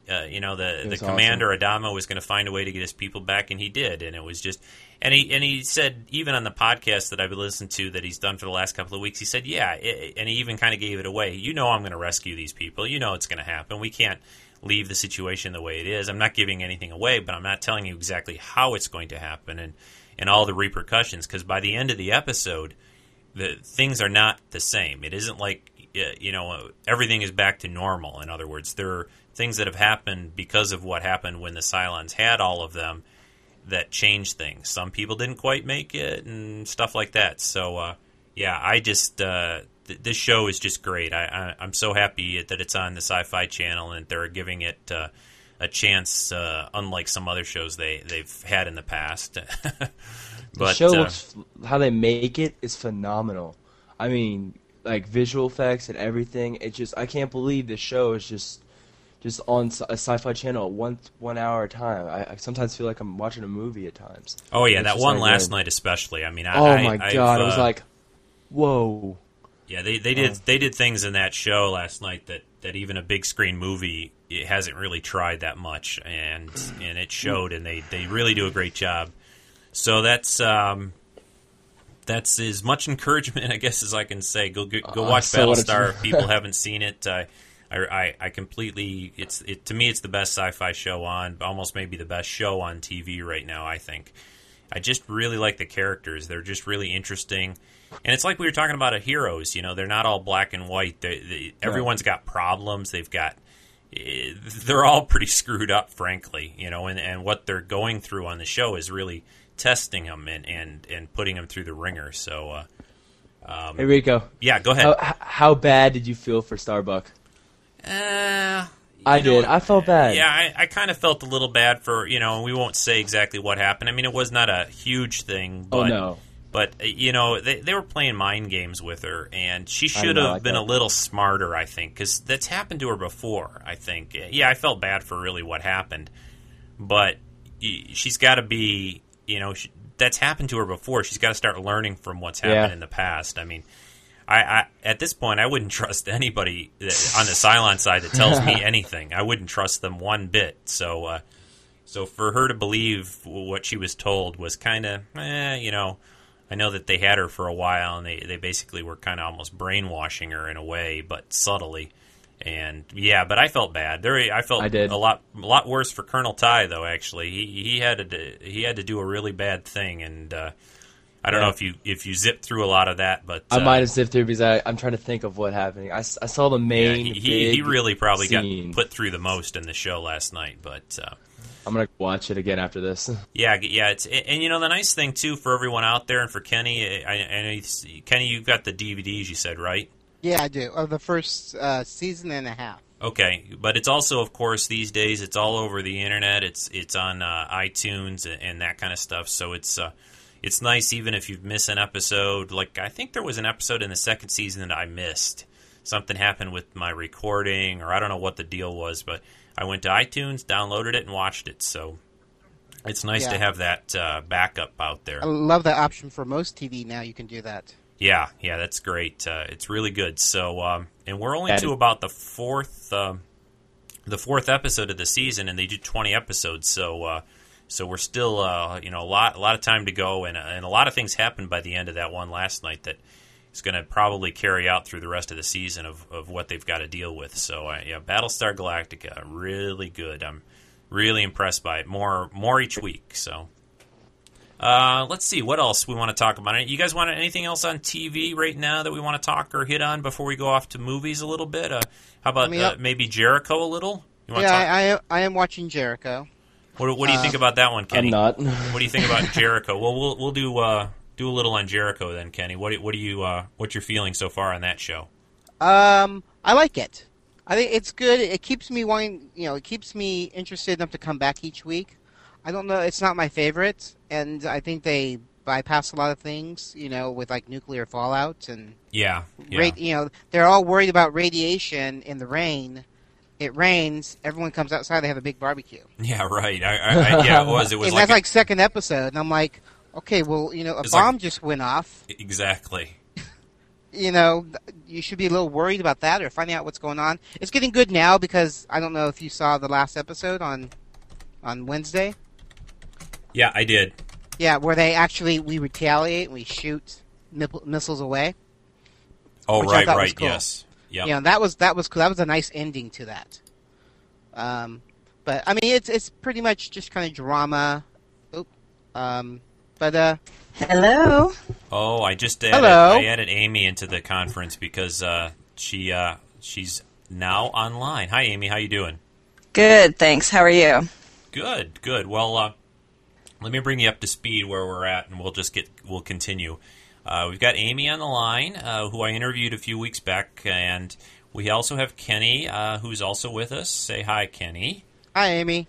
Uh, you know the the awesome. commander Adama was going to find a way to get his people back, and he did. And it was just, and he and he said even on the podcast that I've listened to that he's done for the last couple of weeks, he said, yeah, it, and he even kind of gave it away. You know, I'm going to rescue these people. You know, it's going to happen. We can't leave the situation the way it is. I'm not giving anything away, but I'm not telling you exactly how it's going to happen and and all the repercussions. Because by the end of the episode, the things are not the same. It isn't like uh, you know everything is back to normal. In other words, there are things that have happened because of what happened when the Cylons had all of them that changed things. Some people didn't quite make it and stuff like that. So uh, yeah, I just uh, th- this show is just great. I, I, am so happy that it's on the Sci-Fi Channel and they're giving it uh, a chance, uh, unlike some other shows they they've had in the past. The show uh, looks how they make it is phenomenal. I mean, like visual effects and everything. It just I can't believe this show is just just on a sci-fi channel one one hour at a time. I, I sometimes feel like I'm watching a movie at times. oh yeah, that one last good. night especially. I mean, I, Oh I- my I've, god! it was uh, like, whoa. Yeah, they, they did Oh. they did things in that show last night that, that even a big screen movie it hasn't really tried that much, and and it showed, and they, they really do a great job. So that's um, that's as much encouragement, I guess, as I can say. Go go, go Uh, watch so Battlestar. if people haven't seen it. I, I, I, I completely it's it to me it's the best sci-fi show on, almost maybe the best show on TV right now. I think. I just really like the characters. They're just really interesting. And it's like we were talking about a heroes. You know, they're not all black and white. They, they, everyone's got problems. They've got. eh, They're all pretty screwed up, frankly. You know, and, and what they're going through on the show is really testing them and, and, and putting them through the ringer. So, uh, um, Hey Rico, yeah, go ahead. how, how bad did you feel for Starbuck? Uh, I you know did. I felt bad. Yeah, I, I kind of felt a little bad for you know. We won't say exactly what happened. I mean, it was not a huge thing. But, oh no. But uh, you know, they they were playing mind games with her, and she should know, have been a little smarter. I think because that's happened to her before. I think. Yeah, I felt bad for really what happened, but she's got to be. You know, she, that's happened to her before. She's got to start learning from what's happened Yeah. in the past. I mean. I, I at this point I wouldn't trust anybody on the Cylon side that tells me anything. I wouldn't trust them one bit. So, uh, so for her to believe what she was told was kind of, eh, you know, I know that they had her for a while and they, they basically were kind of almost brainwashing her in a way, but subtly. And yeah, but I felt bad. There, I felt I did. a lot, a lot worse for Colonel Tigh though. Actually, he he had to he had to do a really bad thing, and uh, I don't Yeah. know if you if you zipped through a lot of that, but I uh, might have zipped through because I, I'm trying to think of what happened. I saw the Yeah, main. he, he, he really probably scene. got put through the most in the show last night, but uh, I'm gonna watch it again after this. yeah, yeah. It's and, and, you know the nice thing too for everyone out there and for Kenny. I, I know you- Kenny, you've got the DVDs. You said right? Yeah, I do. Of the first uh, season and a half. Okay, but it's also, of course, these days it's all over the internet. It's it's on uh, iTunes and, and that kind of stuff. So it's uh, it's nice even if you miss an episode. Like I think there was an episode in the second season that I missed. Something happened with my recording, or I don't know what the deal was, but I went to iTunes, downloaded it, and watched it. So it's nice to have that uh, backup out there. I love that option for most TV now. You can do that. Yeah, yeah, that's great. Uh, it's really good. So, um, and we're only Ed- to about the fourth, um the fourth episode of the season, and they do twenty episodes. So, uh, so we're still, uh, you know, a lot, a lot of time to go, and, and a lot of things happened by the end of that one last night that is going to probably carry out through the rest of the season of, of what they've got to deal with. So, uh, yeah, Battlestar Galactica, really good. I'm really impressed by it. More, more each week. So. Uh, let's see what else we want to talk about. You guys want anything else on TV right now that we want to talk or hit on before we go off to movies a little bit? Uh, how about I mean, uh, maybe Jericho a little? You want Yeah, to talk? I, I I am watching Jericho. What, what do you uh, think about that one, Kenny? I'm not. What do you think about Jericho? Well, we'll we'll do uh, do a little on Jericho then, Kenny. What do, what do you uh, what's your feeling so far on that show? Um, I like it. I think it's good. It keeps me wanting, you know, it keeps me interested enough to come back each week. I don't know. It's not my favorite, and I think they bypass a lot of things, you know, with like nuclear fallout and Yeah, yeah. rad- you know, they're all worried about radiation in the rain, it rains, everyone comes outside. They have a big barbecue. Yeah, right. I, I, I, yeah, it was. It was and like, that's like second episode, and I'm like, okay, well, you know, a It's like- bomb just went off. exactly. You know, you should be a little worried about that or finding out what's going on. It's getting good now because I don't know if you saw the last episode on on Wednesday. Yeah, I did. Yeah, where they actually we retaliate and we shoot missiles away. Oh, right, right. cool. Yes. Yep. You know, that was that was cool. That was a nice ending to that. Um, but I mean, it's it's pretty much just kind of drama. Oop. Um, but uh, Hello. Oh, I just added, Hello. I added Amy into the conference because uh, she uh, she's now online. Hi, Amy. How you doing? Good, thanks. How are you? Good, good. Well, uh, let me bring you up to speed where we're at, and we'll just get we'll continue. Uh, we've got Amy on the line, uh, who I interviewed a few weeks back, and we also have Kenny, uh, who's also with us. Say hi, Kenny. hi, Amy.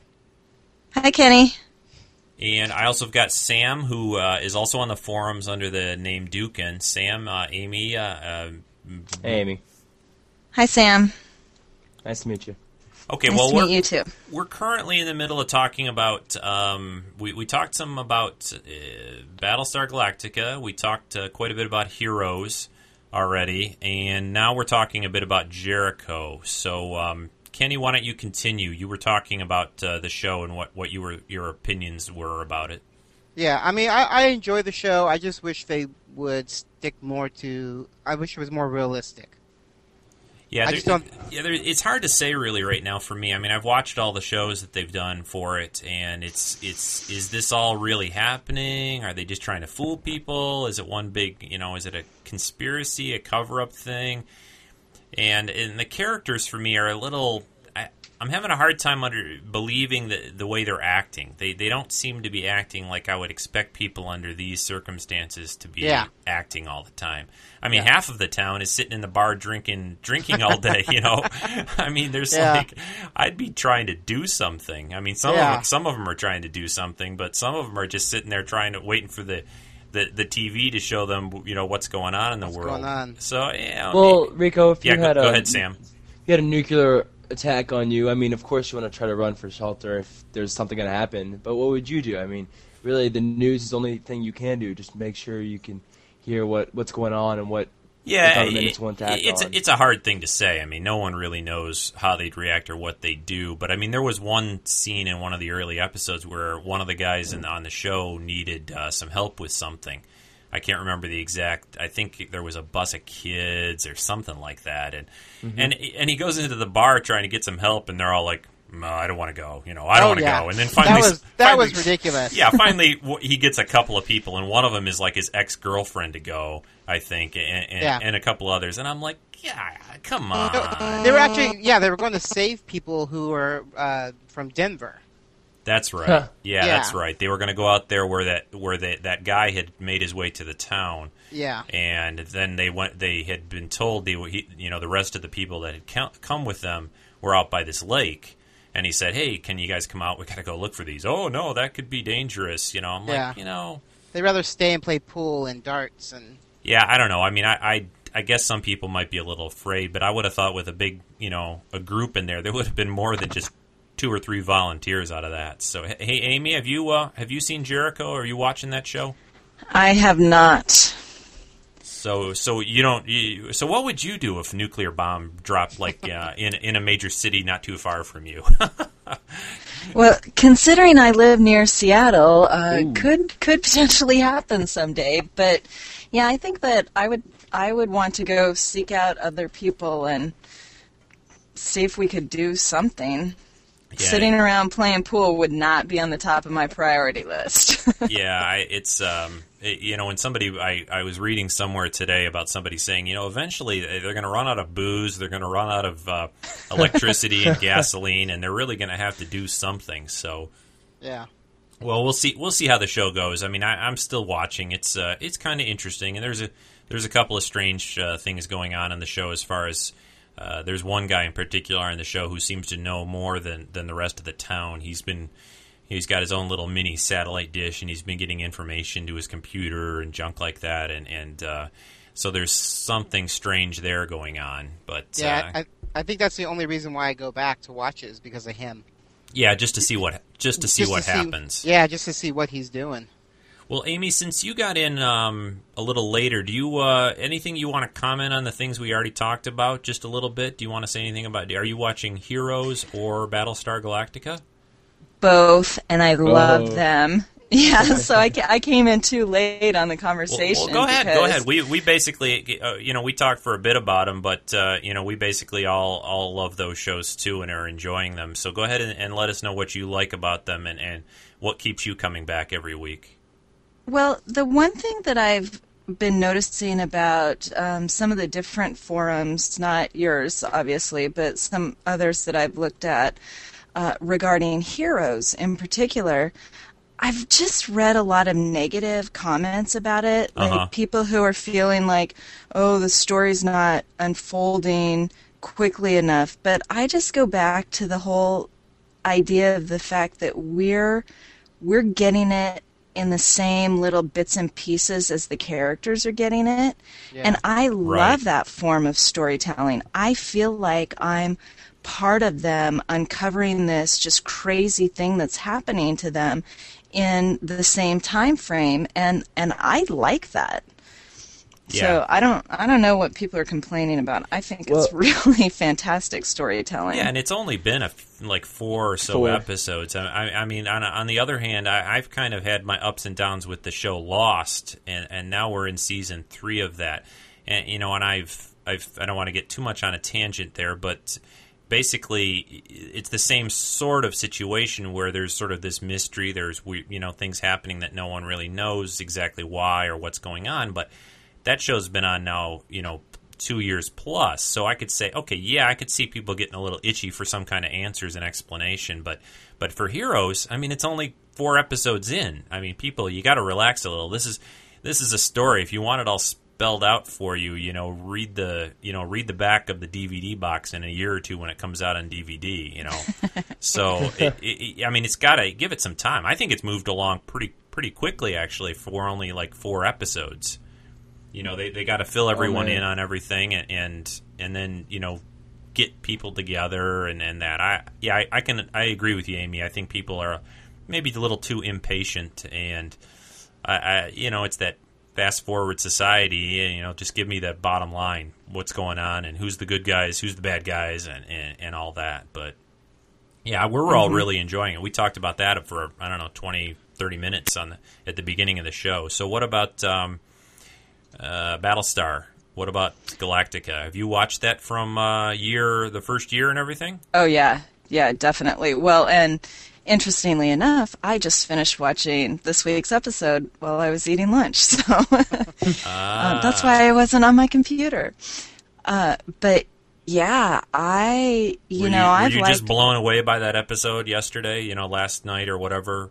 Hi, Kenny. And I also have got Sam, who uh, is also on the forums under the name Dukin. Sam, uh, Amy, uh, uh, Hey, Amy. Hi, Sam. Nice to meet you. Okay. nice well, to we're, meet you too. we're currently in the middle of talking about. Um, we we talked some about uh, Battlestar Galactica. We talked uh, quite a bit about Heroes already, and now we're talking a bit about Jericho. So, um, Kenny, why don't you continue? You were talking about uh, the show and what what you were your opinions were about it. Yeah, I mean, I, I enjoy the show. I just wish they would stick more to. I wish it was more realistic. Yeah, I there- just don't- Yeah, there, it's hard to say really right now for me. I mean, I've watched all the shows that they've done for it, and it's it's is this all really happening? Are they just trying to fool people? Is it one big, you know, is it a conspiracy, a cover up thing? And and the characters for me are a little. I, I'm having a hard time under believing the the way they're acting. They they don't seem to be acting like I would expect people under these circumstances to be Yeah. acting all the time. I mean, half of the town is sitting in the bar drinking drinking all day. You know, I mean, there's Yeah. like I'd be trying to do something. I mean, some Yeah. of them, some of them are trying to do something, but some of them are just sitting there trying to waiting for the. The, the TV to show them you know what's going on in the world. going on? So yeah, Well, Rico, if yeah. you Go, had go a, ahead, Sam. if you had a nuclear attack on you, I mean, of course you want to try to run for shelter if there's something going to happen. But what would you do? I mean, really, the news is the only thing you can do. Just make sure you can hear what what's going on and what Yeah, it- is willing to act it's on. it's a hard thing to say. I mean, no one really knows how they'd react or what they do. But I mean, there was one scene in one of the early episodes where one of the guys in, on the show needed uh, some help with something. I can't remember the exact. I think there was a bus of kids or something like that, and Mm-hmm. and and he goes into the bar trying to get some help, and they're all like, "No, I don't want to go. You know, I don't oh want to yeah, go." And then finally, that was that finally- was ridiculous. yeah, finally he gets a couple of people, and one of them is like his ex girlfriend to go, I think, and, and, Yeah. and a couple others, and I'm like, yeah, come on, They were actually yeah they were going to save people who were uh, from Denver. That's right, Huh. yeah, Yeah. that's right. They were going to go out there where that where that that guy had made his way to the town, Yeah, and then they went. They had been told they were, he, you know, the rest of the people that had come with them were out by this lake. And he said, "Hey, can you guys come out? We got to go look for these." Oh no, that could be dangerous. You know, I'm Yeah. like, you know, they'd rather stay and play pool and darts and Yeah, I don't know. I mean, I, I I guess some people might be a little afraid, but I would have thought with a big, you know, a group in there, there would have been more than just two or three volunteers out of that. So, hey, Amy, have you uh, have you seen Jericho? Are you watching that show? I have not. So, so you don't. You, so, what would you do if a nuclear bomb dropped like uh, in in a major city not too far from you? Well, considering I live near Seattle, uh, could could potentially happen someday. But yeah, I think that I would I would want to go seek out other people and see if we could do something. Yeah. Sitting around playing pool would not be on the top of my priority list. yeah, I, it's um, it- you know, when somebody I, I was reading somewhere today about somebody saying, you know, eventually they're going to run out of booze, they're going to run out of uh, electricity and gasoline, and they're really going to have to do something. So, yeah. well, we'll see. We'll see how the show goes. I mean, I, I'm still watching. It's uh, it's kind of interesting, and there's a there's a couple of strange uh, things going on in the show as far as. Uh, there's one guy in particular in the show who seems to know more than, than the rest of the town. He's been he's got his own little mini satellite dish, and he's been getting information to his computer and junk like that. And and uh, so there's something strange there going on. But Yeah, uh, I, I think that's the only reason why I go back to watch it is because of him. Yeah, just to see what just to see Just what to happens. yeah, just to see what he's doing. Well, Amy, since you got in um, a little later, do you uh, anything you want to comment on the things we already talked about just a little bit? Do you want to say anything about? Are you watching Heroes or Battlestar Galactica? Both, and I love Oh. them. Yeah, so I, I came in too late on the conversation. well, go ahead, go ahead. We we basically, uh, you know, we talked for a bit about them, but uh, you know, we basically all all love those shows too and are enjoying them. So go ahead and, and let us know what you like about them and, and what keeps you coming back every week. Well, the one thing that I've been noticing about um, some of the different forums, not yours, obviously, but some others that I've looked at uh, regarding heroes in particular, I've just read a lot of negative comments about it. Like Uh-huh. people who are feeling like, oh, the story's not unfolding quickly enough. But I just go back to the whole idea of the fact that we're we're getting it in the same little bits and pieces as the characters are getting it. Yeah. And I love Right. that form of storytelling. I feel like I'm part of them uncovering this just crazy thing that's happening to them in the same time frame and and I like that. Yeah. So I don't I don't know what people are complaining about. I think it's really fantastic storytelling. Yeah, and it's only been a f- like four or so Four. episodes. I, I mean, on, on the other hand, I, I've kind of had my ups and downs with the show Lost, and, and now we're in season three of that. And you know, and I've I've I don't want to get too much on a tangent there, but basically, it's the same sort of situation where there's sort of this mystery. There's you know things happening that no one really knows exactly why or what's going on, but that show's been on now, you know, two years plus. So I could say, okay, yeah, I could see people getting a little itchy for some kind of answers and explanation. But but for Heroes, I mean, it's only four episodes in. I mean, people, you got to relax a little. This is this is a story. If you want it all spelled out for you, you know, read the you know read the back of the DVD box in a year or two when it comes out on DVD. You know, so it, it, I mean, it's got to give it some time. I think it's moved along pretty pretty quickly actually for only like four episodes you know they, they got to fill everyone man. in on everything and, and and then you know get people together and, and that. I yeah I, I can i agree with you amy. I think people are maybe a little too impatient and I, I you know it's that fast forward society and you know just give me that bottom line what's going on and who's the good guys who's the bad guys and and, and all that. But yeah we're all really enjoying it. We talked about that for i don't know 20 30 minutes on the, at the beginning of the show. So what about um, uh, Battlestar. What about Galactica? Have you watched that from uh, year the first year and everything? Oh yeah, yeah, definitely. Well, and interestingly enough, I just finished watching this week's episode while I was eating lunch, so uh, that's why I wasn't on my computer. Uh, but yeah, I you were know you, I've you liked just blown away by that episode yesterday? You know, last night or whatever,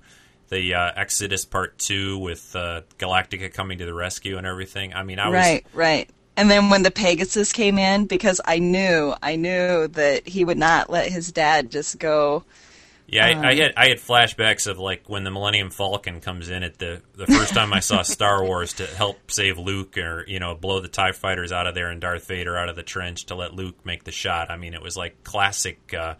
the uh, Exodus Part Two with uh, Galactica coming to the rescue and everything. I mean, I was right, right. And then when the Pegasus came in, because I knew, I knew that he would not let his dad just go. Yeah, I, Um, I had I had flashbacks of like when the Millennium Falcon comes in at the the first time I saw Star Wars to help save Luke or you know blow the Tie Fighters out of there and Darth Vader out of the trench to let Luke make the shot. I mean, it was like classic uh,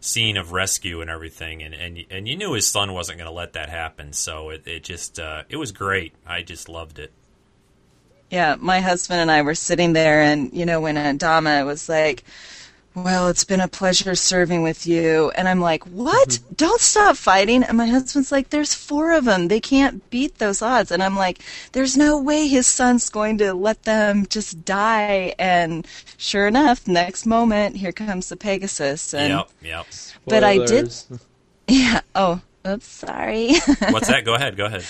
scene of rescue and everything, and and and you knew his son wasn't going to let that happen. So it it just uh, it was great. I just loved it. Yeah, my husband and I were sitting there, and you know, when Adama was like, "Well, it's been a pleasure serving with you," and I'm like, "What? Don't stop fighting!" And my husband's like, "There's four of them. They can't beat those odds." And I'm like, "There's no way his son's going to let them just die." And sure enough, next moment, here comes the Pegasus, and yep, yep. But I did- yeah. Oh, oops, sorry. What's that? Go ahead. Go ahead.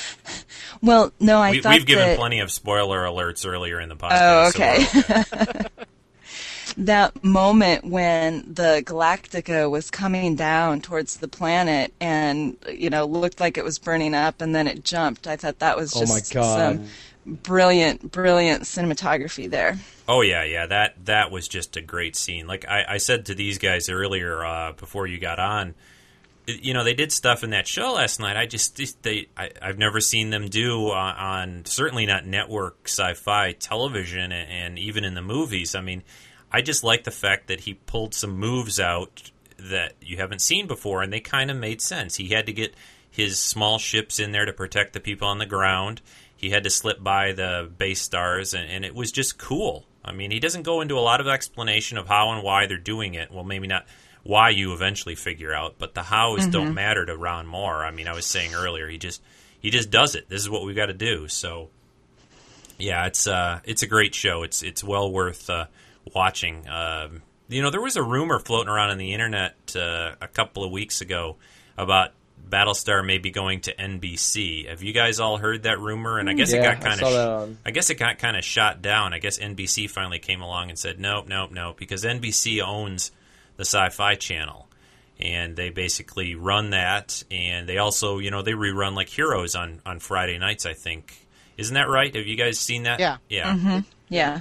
well, no, I we, thought we've given that, plenty of spoiler alerts earlier in the podcast. Oh, so okay. That moment when the Galactica was coming down towards the planet and you know looked like it was burning up and then it jumped. I thought that was Oh just my God. some brilliant, brilliant cinematography there. Oh yeah, yeah. That that was just a great scene. Like I, I said to these guys earlier uh, before you got on, you know, they did stuff in that show last night. I just just- they I, I've never seen them do on, on certainly not network sci-fi television and, and even in the movies. I mean, I just like the fact that he pulled some moves out that you haven't seen before, and they kind of made sense. He had to get his small ships in there to protect the people on the ground. He had to slip by the base stars, and, and it was just cool. I mean, he doesn't go into a lot of explanation of how and why they're doing it. Well, maybe not why you eventually figure out, but the hows mm-hmm. don't matter to Ron Moore. I mean, I was saying earlier, he just he just does it. This is what we got to do. So, yeah, it's uh, it's a great show. It's it's well worth uh, watching. Um, you know, there was a rumor floating around on the internet uh, a couple of weeks ago about Battlestar may be going to NBC. Have you guys all heard that rumor? And I guess yeah, it got kind of. Sh- I guess it got kind of shot down. I guess NBC finally came along and said, "Nope, nope, nope," because NBC owns the Sci-Fi Channel, and they basically run that. And they also, you know, they rerun like Heroes on on Friday nights. I think isn't that right? Have you guys seen that? Yeah, yeah, mm-hmm. yeah.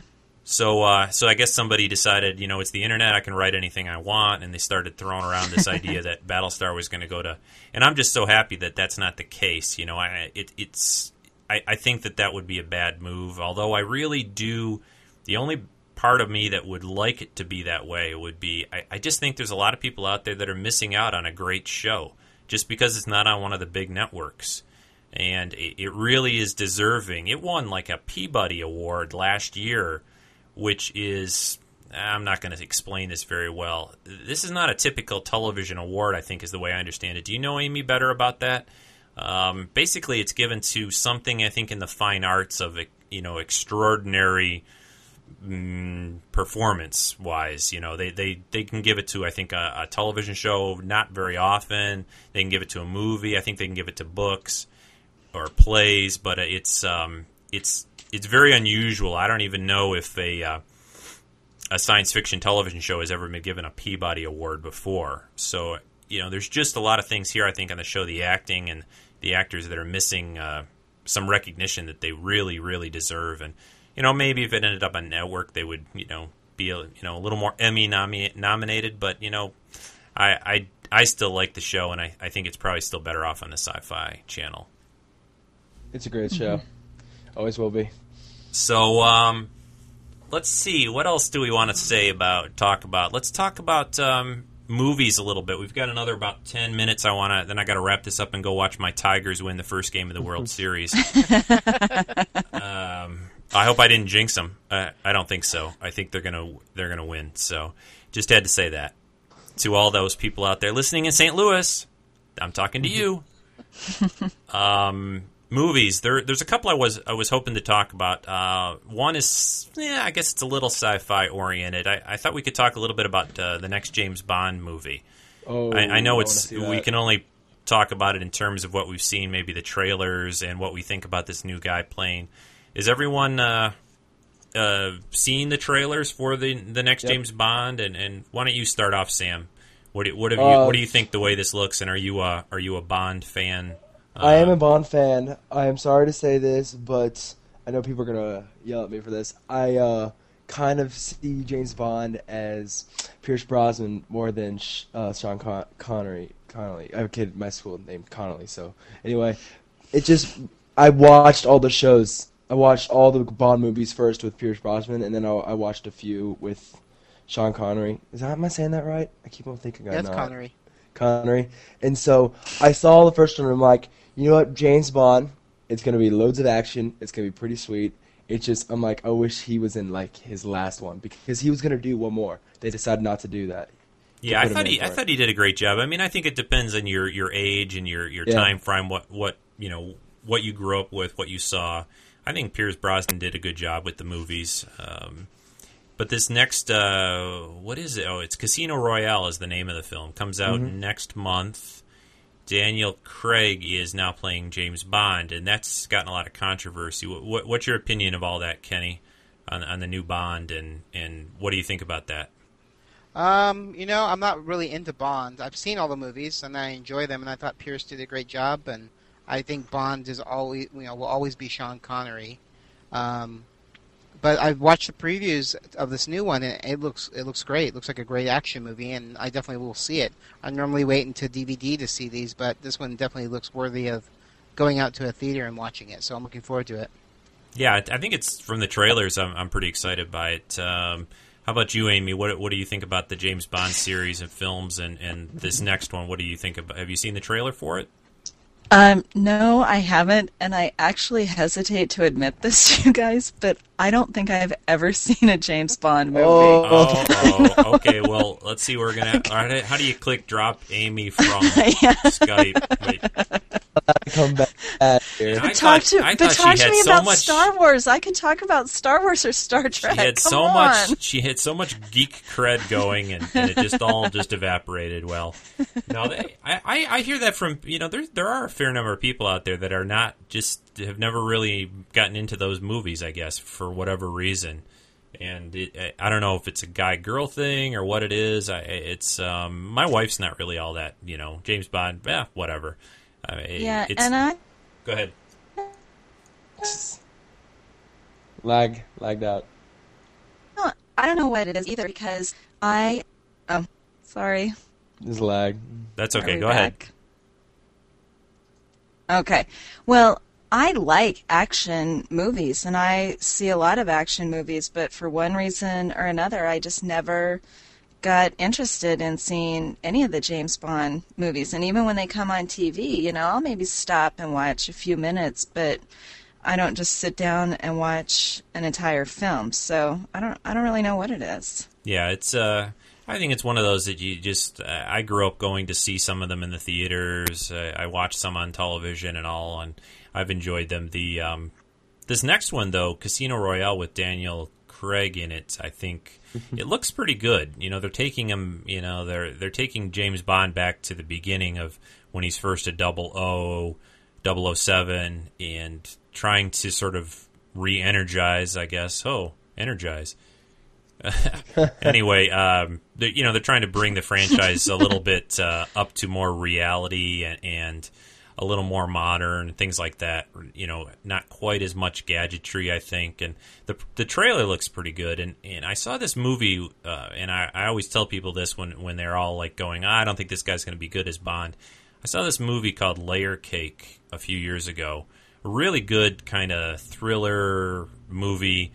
So, uh, so I guess somebody decided, you know, it's the internet. I can write anything I want, and they started throwing around this idea that Battlestar was going to go to. And I'm just so happy that that's not the case. You know, I it, it's I, I think that that would be a bad move. Although I really do, the only part of me that would like it to be that way would be I, I just think there's a lot of people out there that are missing out on a great show just because it's not on one of the big networks and it, it really is deserving. It won like a Peabody Award last year which is I'm not going to explain this very well. This is not a typical television award, I think, is the way I understand it. Do you know Amy better about that? Um, basically, it's given to something I think in the fine arts of you know extraordinary mm, performance wise. You know, they, they they can give it to I think a, a, television show not very often. They can give it to a movie. I think they can give it to books or plays, but it's um, it's it's very unusual. I don't even know if a uh, a science fiction television show has ever been given a Peabody Award before. So you know, there's just a lot of things here. I think on the show, the acting and the actors that are missing uh, some recognition that they really, really deserve. And you know, maybe if it ended up on network, they would you know be a, you know a little more Emmy nomi- nominated. But you know, I, I I still like the show, and I, I think it's probably still better off on the Sci-Fi Channel. It's a great show. Mm-hmm. Always will be. So, um, let's see. What else do we want to say about, talk about? Let's talk about um, movies a little bit. We've got another about 10 minutes. I want to, then I got to wrap this up and go watch my Tigers win the first game of the World Series. um, I hope I didn't jinx them. Uh, I don't think so. I think they're gonna they're gonna win. So just had to say that to all those people out there listening in St. Louis. I'm talking to you. um, movies. There, there's a couple I was I was hoping to talk about. Uh, one is, yeah, I guess it's a little sci-fi oriented. I, I thought we could talk a little bit about uh, the next James Bond movie. Oh, I, I know it's we can only talk about it in terms of what we've seen, maybe the trailers and what we think about this new guy playing. Is everyone uh, uh, seeing the trailers for the the next yep. James Bond? And, and why don't you start off, Sam? What do, what have you uh, what do you think the way this looks? And are you a, are you a Bond fan? I am a um, Bond fan. I am sorry to say this, but I know people are gonna yell at me for this. I uh, kind of see James Bond as Pierce Brosnan more than uh, Sean Con- Connery. Connolly. I have a kid in my school named Connolly. So anyway, it just I watched all the shows. I watched all the Bond movies first with Pierce Brosnan, and then I, I watched a few with Sean Connery. Is that am I saying that right? I keep on thinking I'm not. Connery. Connery. And so I saw the first one, and I'm like, you know what, James Bond. It's gonna be loads of action. It's gonna be pretty sweet. It's just I'm like I wish he was in like his last one because he was gonna do one more. They decided not to do that. Yeah, I thought he I thought he did a great job. I mean, I think it depends on your your age and your your yeah. time frame. What what you know what you grew up with, what you saw. I think Pierce Brosnan did a good job with the movies. Um, but this next, uh, what is it? Oh, it's Casino Royale is the name of the film. Comes out mm-hmm. next month. Daniel Craig is now playing James Bond, and that's gotten a lot of controversy. What, what's your opinion of all that, Kenny, on, on the new Bond, and, and what do you think about that? Um, you know, I'm not really into Bond. I've seen all the movies and I enjoy them, and I thought Pierce did a great job. And I think Bond is always, you know, will always be Sean Connery. Um, but I've watched the previews of this new one, and it looks it looks great. It looks like a great action movie, and I definitely will see it. I normally wait until DVD to see these, but this one definitely looks worthy of going out to a theater and watching it. So I'm looking forward to it. Yeah, I think it's from the trailers. I'm, I'm pretty excited by it. Um, How about you, Amy? What what do you think about the James Bond series of films and, and this next one? What do you think about? Have you seen the trailer for it? Um, no, I haven't, and I actually hesitate to admit this to you guys, but I don't think I've ever seen a James Bond movie. Oh. Oh, okay. Well, let's see. We're gonna. All right, how do you click drop Amy from Skype? Wait. Come back at here. I talk thought- to, I but thought she talk to had me so about much- Star Wars. I could talk about Star Wars or Star Trek. She had Come so on. much. She had so much geek cred going, and, and it just all just evaporated. Well, no, they, I, I I hear that from you know there there are a fair number of people out there that are not just have never really gotten into those movies. I guess for whatever reason, and it, I- I don't know if it's a guy girl thing or what it is. I, it's um, my wife's not really all that you know James Bond. Yeah, whatever. I mean, Yeah, it's, and I go ahead. Lag, lagged out. No, I don't know what it is either because I. Oh, sorry. There's lag. That's okay. we Go ahead. Okay. Well, I like action movies and I see a lot of action movies, but for one reason or another, I just never got interested in seeing any of the James Bond movies. And even when they come on TV, you know, I'll maybe stop and watch a few minutes, but I don't just sit down and watch an entire film. So I don't I don't really know what it is. Yeah, it's. Uh, I think it's one of those that you just. Uh, I grew up going to see some of them in the theaters. Uh, I watched some on television and all, and I've enjoyed them. The um, this next one though, Casino Royale with Daniel Craig in it, I think it looks pretty good. You know, they're taking him. You know, they're they're taking James Bond back to the beginning of when he's first a double O, 007, and trying to sort of re-energize. I guess. Oh, energize anyway, um, they- you know they're trying to bring the franchise a little bit uh, up to more reality and, and a little more modern things like that. You know, not quite as much gadgetry, I think. And the the trailer looks pretty good. And, and I saw this movie, uh, and I, I always tell people this when when they're all like going, "Ah, I don't think this guy's going to be good as Bond. I saw this movie called Layer Cake a few years ago. Really good kind of thriller movie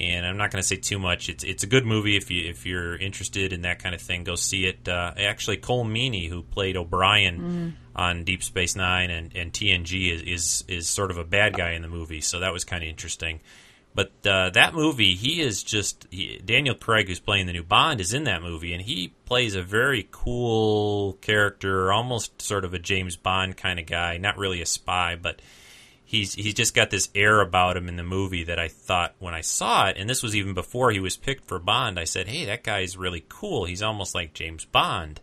and I'm not going to say too much. It's it's a good movie if you if you're interested in that kind of thing. Go see it. Uh, actually, Colm Meaney, who played O'Brien on Deep Space Nine and, and TNG, is, is is sort of a bad guy in the movie. So that was kind of interesting. But uh, that movie, he is just he, Daniel Craig, who's playing the new Bond, is in that movie, and he plays a very cool character, almost sort of a James Bond kind of guy. Not really a spy, but he's he's just got this air about him in the movie that I thought when I saw it, and this was even before he was picked for Bond. I said, "Hey, that guy's really cool. He's almost like James Bond."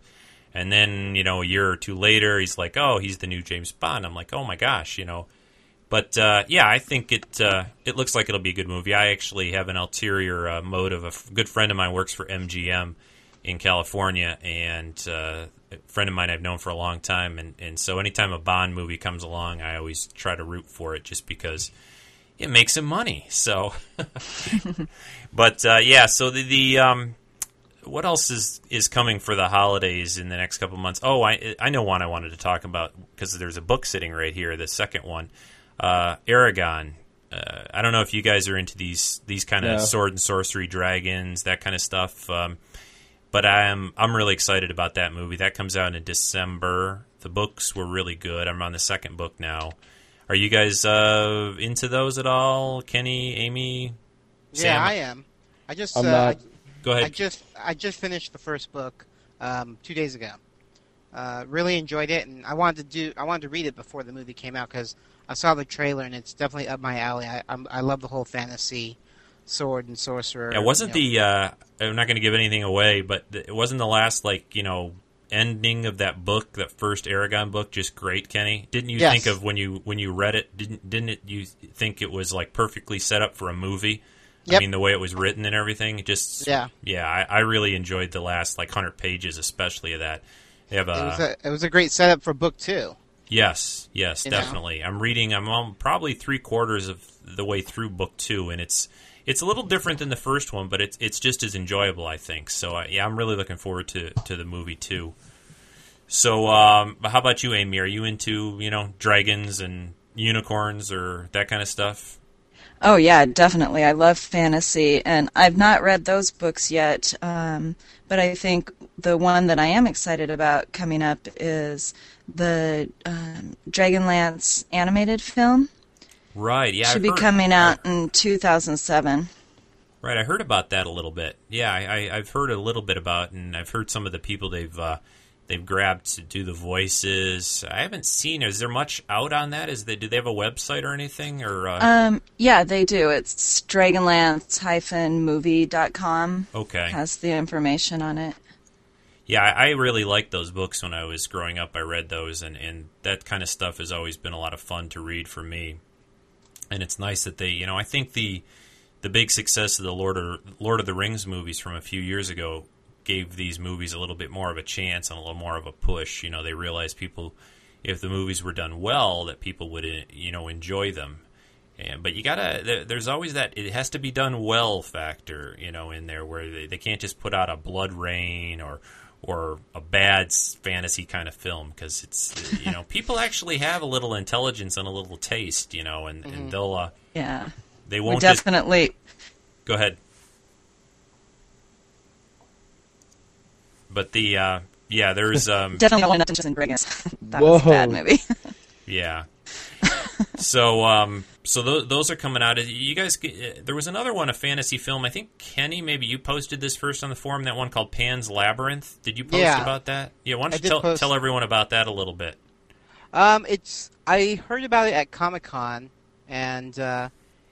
And then you know, a year or two later, he's like, "Oh, he's the new James Bond." I'm like, "Oh my gosh," you know. But uh, yeah, I think it uh, it looks like it'll be a good movie. I actually have an ulterior uh, motive. A good friend of mine works for MGM in California, and uh, a friend of mine I've known for a long time. And, and so anytime a Bond movie comes along, I always try to root for it just because it makes him money. So, but uh, yeah, so the, the um, what else is is coming for the holidays in the next couple months? Oh, I I know one I wanted to talk about because there's a book sitting right here. The second one, uh, Eragon. Uh, I don't know if you guys are into these these kind of No. sword and sorcery dragons, that kind of stuff. Um, but I'm I'm really excited about that movie. That comes out in December. The books were really good. I'm on the second book now. Are you guys uh, into those at all, Kenny, Amy? Yeah, Sam? I am. I just I'm uh, not. Go I, I just I just finished the first book um, two days ago. Uh, really enjoyed it, and I wanted to do I wanted to read it before the movie came out because I saw the trailer and it's definitely up my alley. I I'm, I love the whole fantasy sword and sorcerer. Yeah, wasn't you know. the uh, I'm not going to give anything away, but it wasn't the last like you know ending of that book, that first Eragon book, just great, Kenny. Didn't you Yes. think of when you when you read it? Didn't didn't it, you think it was like perfectly set up for a movie? I mean, the way it was written and everything, just Yeah. yeah. I, I really enjoyed the last like hundred pages, especially of that. They have it was a a it was a great setup for book two. yes, yes, You know? definitely. I'm reading. I'm um, probably three quarters of the way through book two, and it's it's a little different than the first one, but it's it's just as enjoyable, I think. So uh, yeah, I'm really looking forward to to the movie too. So, um, how about you, Amy? Are you into you know dragons and unicorns or that kind of stuff? Oh yeah, definitely. I love fantasy, and I've not read those books yet. Um, but I think the one that I am excited about coming up is the um, Dragonlance animated film. Right. Yeah. Should I've be heard- coming I- out in 2007. Right, I heard about that a little bit. Yeah, I, I, I've heard a little bit about, and I've heard some of the people they've uh, they've grabbed to do the voices. I haven't seen. Is there much out on that? Is they do they have a website or anything? Or uh, Um, yeah, they do. It's dragonlance-movie.com. okay, Has the information on it. yeah, I, I really liked those books when I was growing up. I read those, and and that kind of stuff has always been a lot of fun to read for me. And it's nice that they, you know, I think the the big success of the Lord of Lord of the Rings movies from a few years ago gave these movies a little bit more of a chance and a little more of a push. You know, they realized people, if the movies were done well, that people would uh, you know enjoy them. And, but you gotta, there's always that it has to be done well factor, you know, in there where they, they can't just put out a BloodRayne or or a bad fantasy kind of film because it's you know people actually have a little intelligence and a little taste, you know, and, and they'll uh, yeah they won't just definitely Go ahead. But the uh, yeah, there's um, definitely don't want nothing in Brigands. that was a bad movie. yeah. so um, so th- those are coming out. You guys, uh, there was another one, a fantasy film. I think Kenny, maybe you posted this first on the forum. That one called Pan's Labyrinth. Did you post Yeah. about that? Yeah. Why I don't you tell post- tell everyone about that a little bit? Um, it's I heard about it at Comic Con, and uh,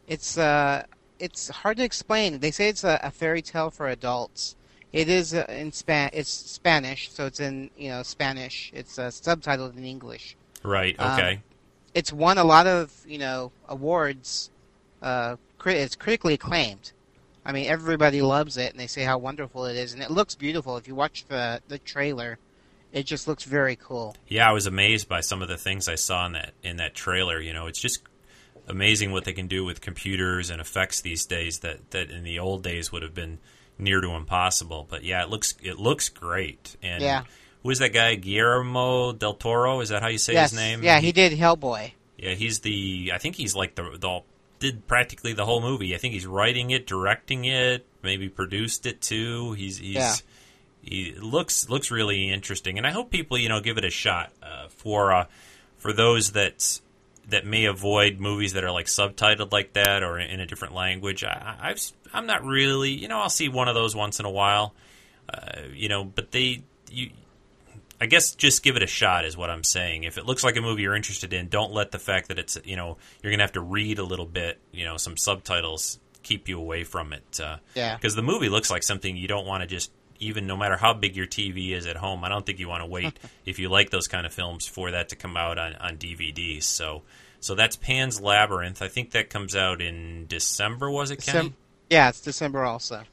it's uh, it's hard to explain. They say it's a, a fairy tale for adults. It is uh, in span. It's Spanish, so it's in you know Spanish. It's uh, subtitled in English. Right. Um, Okay. It's won a lot of you know awards. Uh, crit- it's critically acclaimed. I mean, everybody loves it, and they say how wonderful it is, and it looks beautiful. If you watch the the trailer, it just looks very cool. Yeah, I was amazed by some of the things I saw in that in that trailer. You know, it's just amazing what they can do with computers and effects these days that, that in the old days would have been near to impossible. But yeah, it looks it looks great. And Yeah. Who is that guy? Guillermo del Toro? Is that how you say yes, his name? yeah, he did Hellboy. Yeah, he's the. I think he's like the the did practically the whole movie. I think he's writing it, directing it, maybe produced it too. He's he's Yeah. he looks looks really interesting, and I hope people you know give it a shot uh, for uh, for those that that may avoid movies that are like subtitled like that or in a different language. I, I've I'm not really you know I'll see one of those once in a while, uh, you know, but they you I guess just give it a shot is what I'm saying. If it looks like a movie you're interested in, don't let the fact that it's you know you're gonna have to read a little bit, you know, some subtitles keep you away from it. Uh, Yeah. because the movie looks like something you don't want to just even no matter how big your TV is at home. I don't think you want to wait if you like those kind of films for that to come out on on DVD. So so that's Pan's Labyrinth. I think that comes out in December. Was it Kenny? Yeah, it's December also.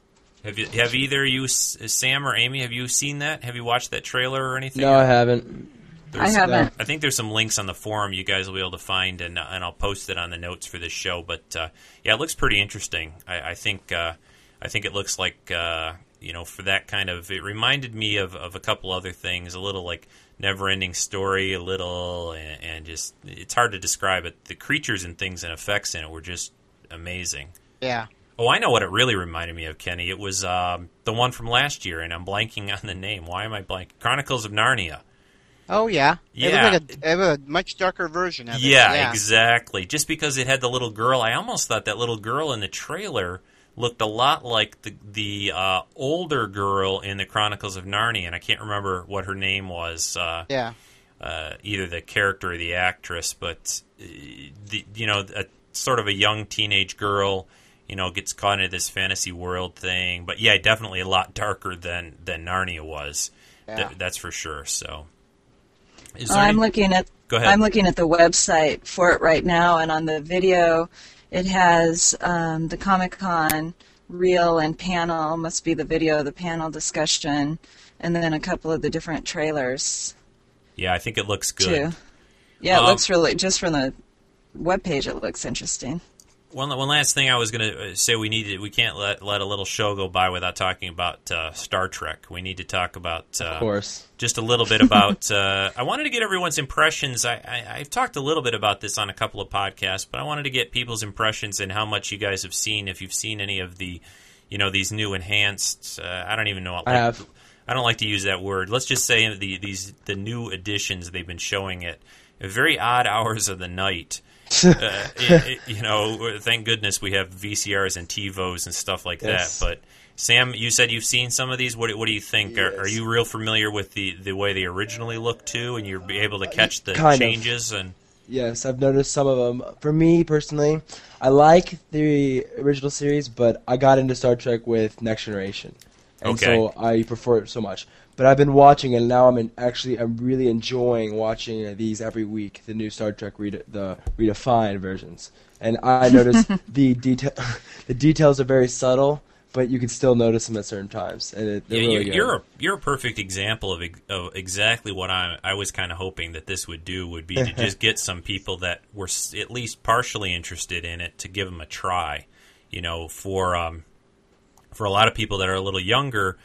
Have you have either you Sam or Amy have you seen that? Have you watched that trailer or anything? No, I haven't. I haven't. I think there's some links on the forum you guys will be able to find, and and I'll post it on the notes for this show. But uh, yeah, it looks pretty interesting. I, I think uh, I think it looks like uh, you know for that kind of. It reminded me of, of a couple other things, a little like Never-Ending Story, a little, and, and just it's hard to describe it. The creatures and things and effects in it were just amazing. Yeah. Oh, I know what it really reminded me of, Kenny. It was um, the one from last year, and I'm blanking on the name. Why am I blanking? Chronicles of Narnia. Oh yeah. It Yeah. was like a, it was a much darker version of it. Yeah, exactly. Just because it had the little girl, I almost thought that little girl in the trailer looked a lot like the the uh, older girl in the Chronicles of Narnia, and I can't remember what her name was. Uh, Yeah. uh, either the character or the actress, but uh, the you know a sort of a young teenage girl, you know, gets caught into this fantasy world thing. But yeah, definitely a lot darker than than Narnia was. Th- that's for sure. So, is Oh, I'm any- looking at Go ahead. I'm looking at the website for it right now, and on the video, it has um, the Comic Con reel and panel. Must be the video, of the panel discussion, and then a couple of the different trailers yeah, I think it looks good. too. Yeah, it Um, looks really just from the web page. It looks interesting. One, one last thing I was going to say we need to, we can't let let a little show go by without talking about uh, Star Trek. We need to talk about uh, Of course. just a little bit about. Uh, I wanted to get everyone's impressions. I, I, I've talked a little bit about this on a couple of podcasts, but I wanted to get people's impressions and how much you guys have seen. If you've seen any of the, you know, these new enhanced. Uh, I don't even know. What, I have. I don't like to use that word. Let's just say the these the new additions they've been showing at very odd hours of the night. uh, it, it, you know, thank goodness we have VCRs and TiVos and stuff like Yes. that. But Sam, you said you've seen some of these. What, what do you think? Are, are you real familiar with the, the way they originally looked too, and you're be able to catch the kind of. changes? And Yes, I've noticed some of them. For me personally, I like the original series, but I got into Star Trek with Next Generation, and Okay. so I prefer it so much. But I've been watching and now I'm in, actually I'm really enjoying watching these every week. The new Star Trek rede- the redefined versions, and I notice the detail the details are very subtle, but you can still notice them at certain times, and it, yeah, really you're, you're a you're a perfect example of, of exactly what I I was kind of hoping that this would do would be to just get some people that were at least partially interested in it to give them a try. You know, for um, for a lot of people that are a little younger,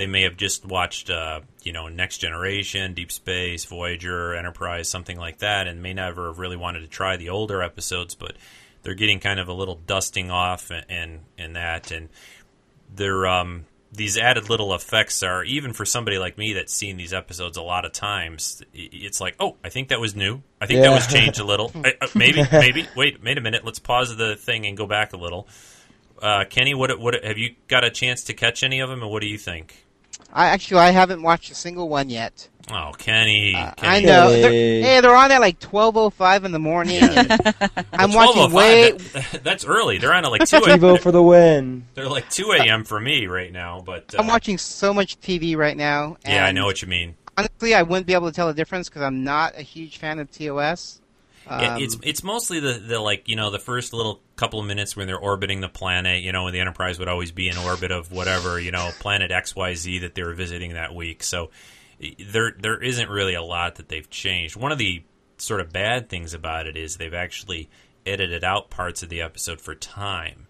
they may have just watched, uh, you know, Next Generation, Deep Space, Voyager, Enterprise, something like that, and may never have really wanted to try the older episodes, but they're getting kind of a little dusting off and and, and that, and they're um, these added little effects are even for somebody like me that's seen these episodes a lot of times. It's like, oh, I think that was new. I think that was changed a little. Uh, uh, maybe, maybe. Wait, wait a minute. Let's pause the thing and go back a little. Uh, Kenny, what what have you got a chance to catch any of them, and what do you think? I actually I haven't watched a single one yet. Oh, Kenny, Uh, Kenny. I know. They're, Hey. hey, they're on at like twelve oh five in the morning. and I'm 12:05, watching way. that- that's early. They're on at like two. a- TiVo for the win. They're like two a.m. for me right now. But uh, I'm watching so much TV right now. Yeah, I know what you mean. Honestly, I wouldn't be able to tell the difference because I'm not a huge fan of TOS. Yeah, Um, it's it's mostly the, the like you know the first little couple of minutes when they're orbiting the planet. You know, when the Enterprise would always be in orbit of whatever you know planet X Y Z that they were visiting that week. So there there isn't really a lot that they've changed. One of the sort of bad things about it is they've actually edited out parts of the episode for time.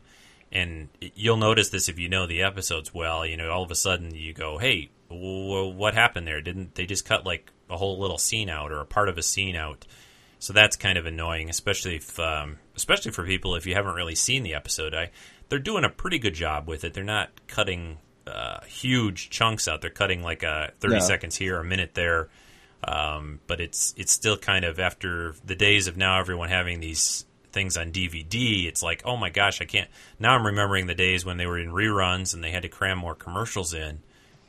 And you'll notice this if you know the episodes well. You know, all of a sudden you go, "Hey, w- what happened there? Didn't they just cut like a whole little scene out or a part of a scene out?" So that's kind of annoying, especially if, um, especially for people if you haven't really seen the episode. I, they're doing a pretty good job with it. They're not cutting uh, huge chunks out. They're cutting like a thirty No. seconds here, a minute there. Um, but it's it's still kind of after the days of now everyone having these things on DVD. It's like, oh my gosh, I can't. Now I'm remembering the days when they were in reruns and they had to cram more commercials in,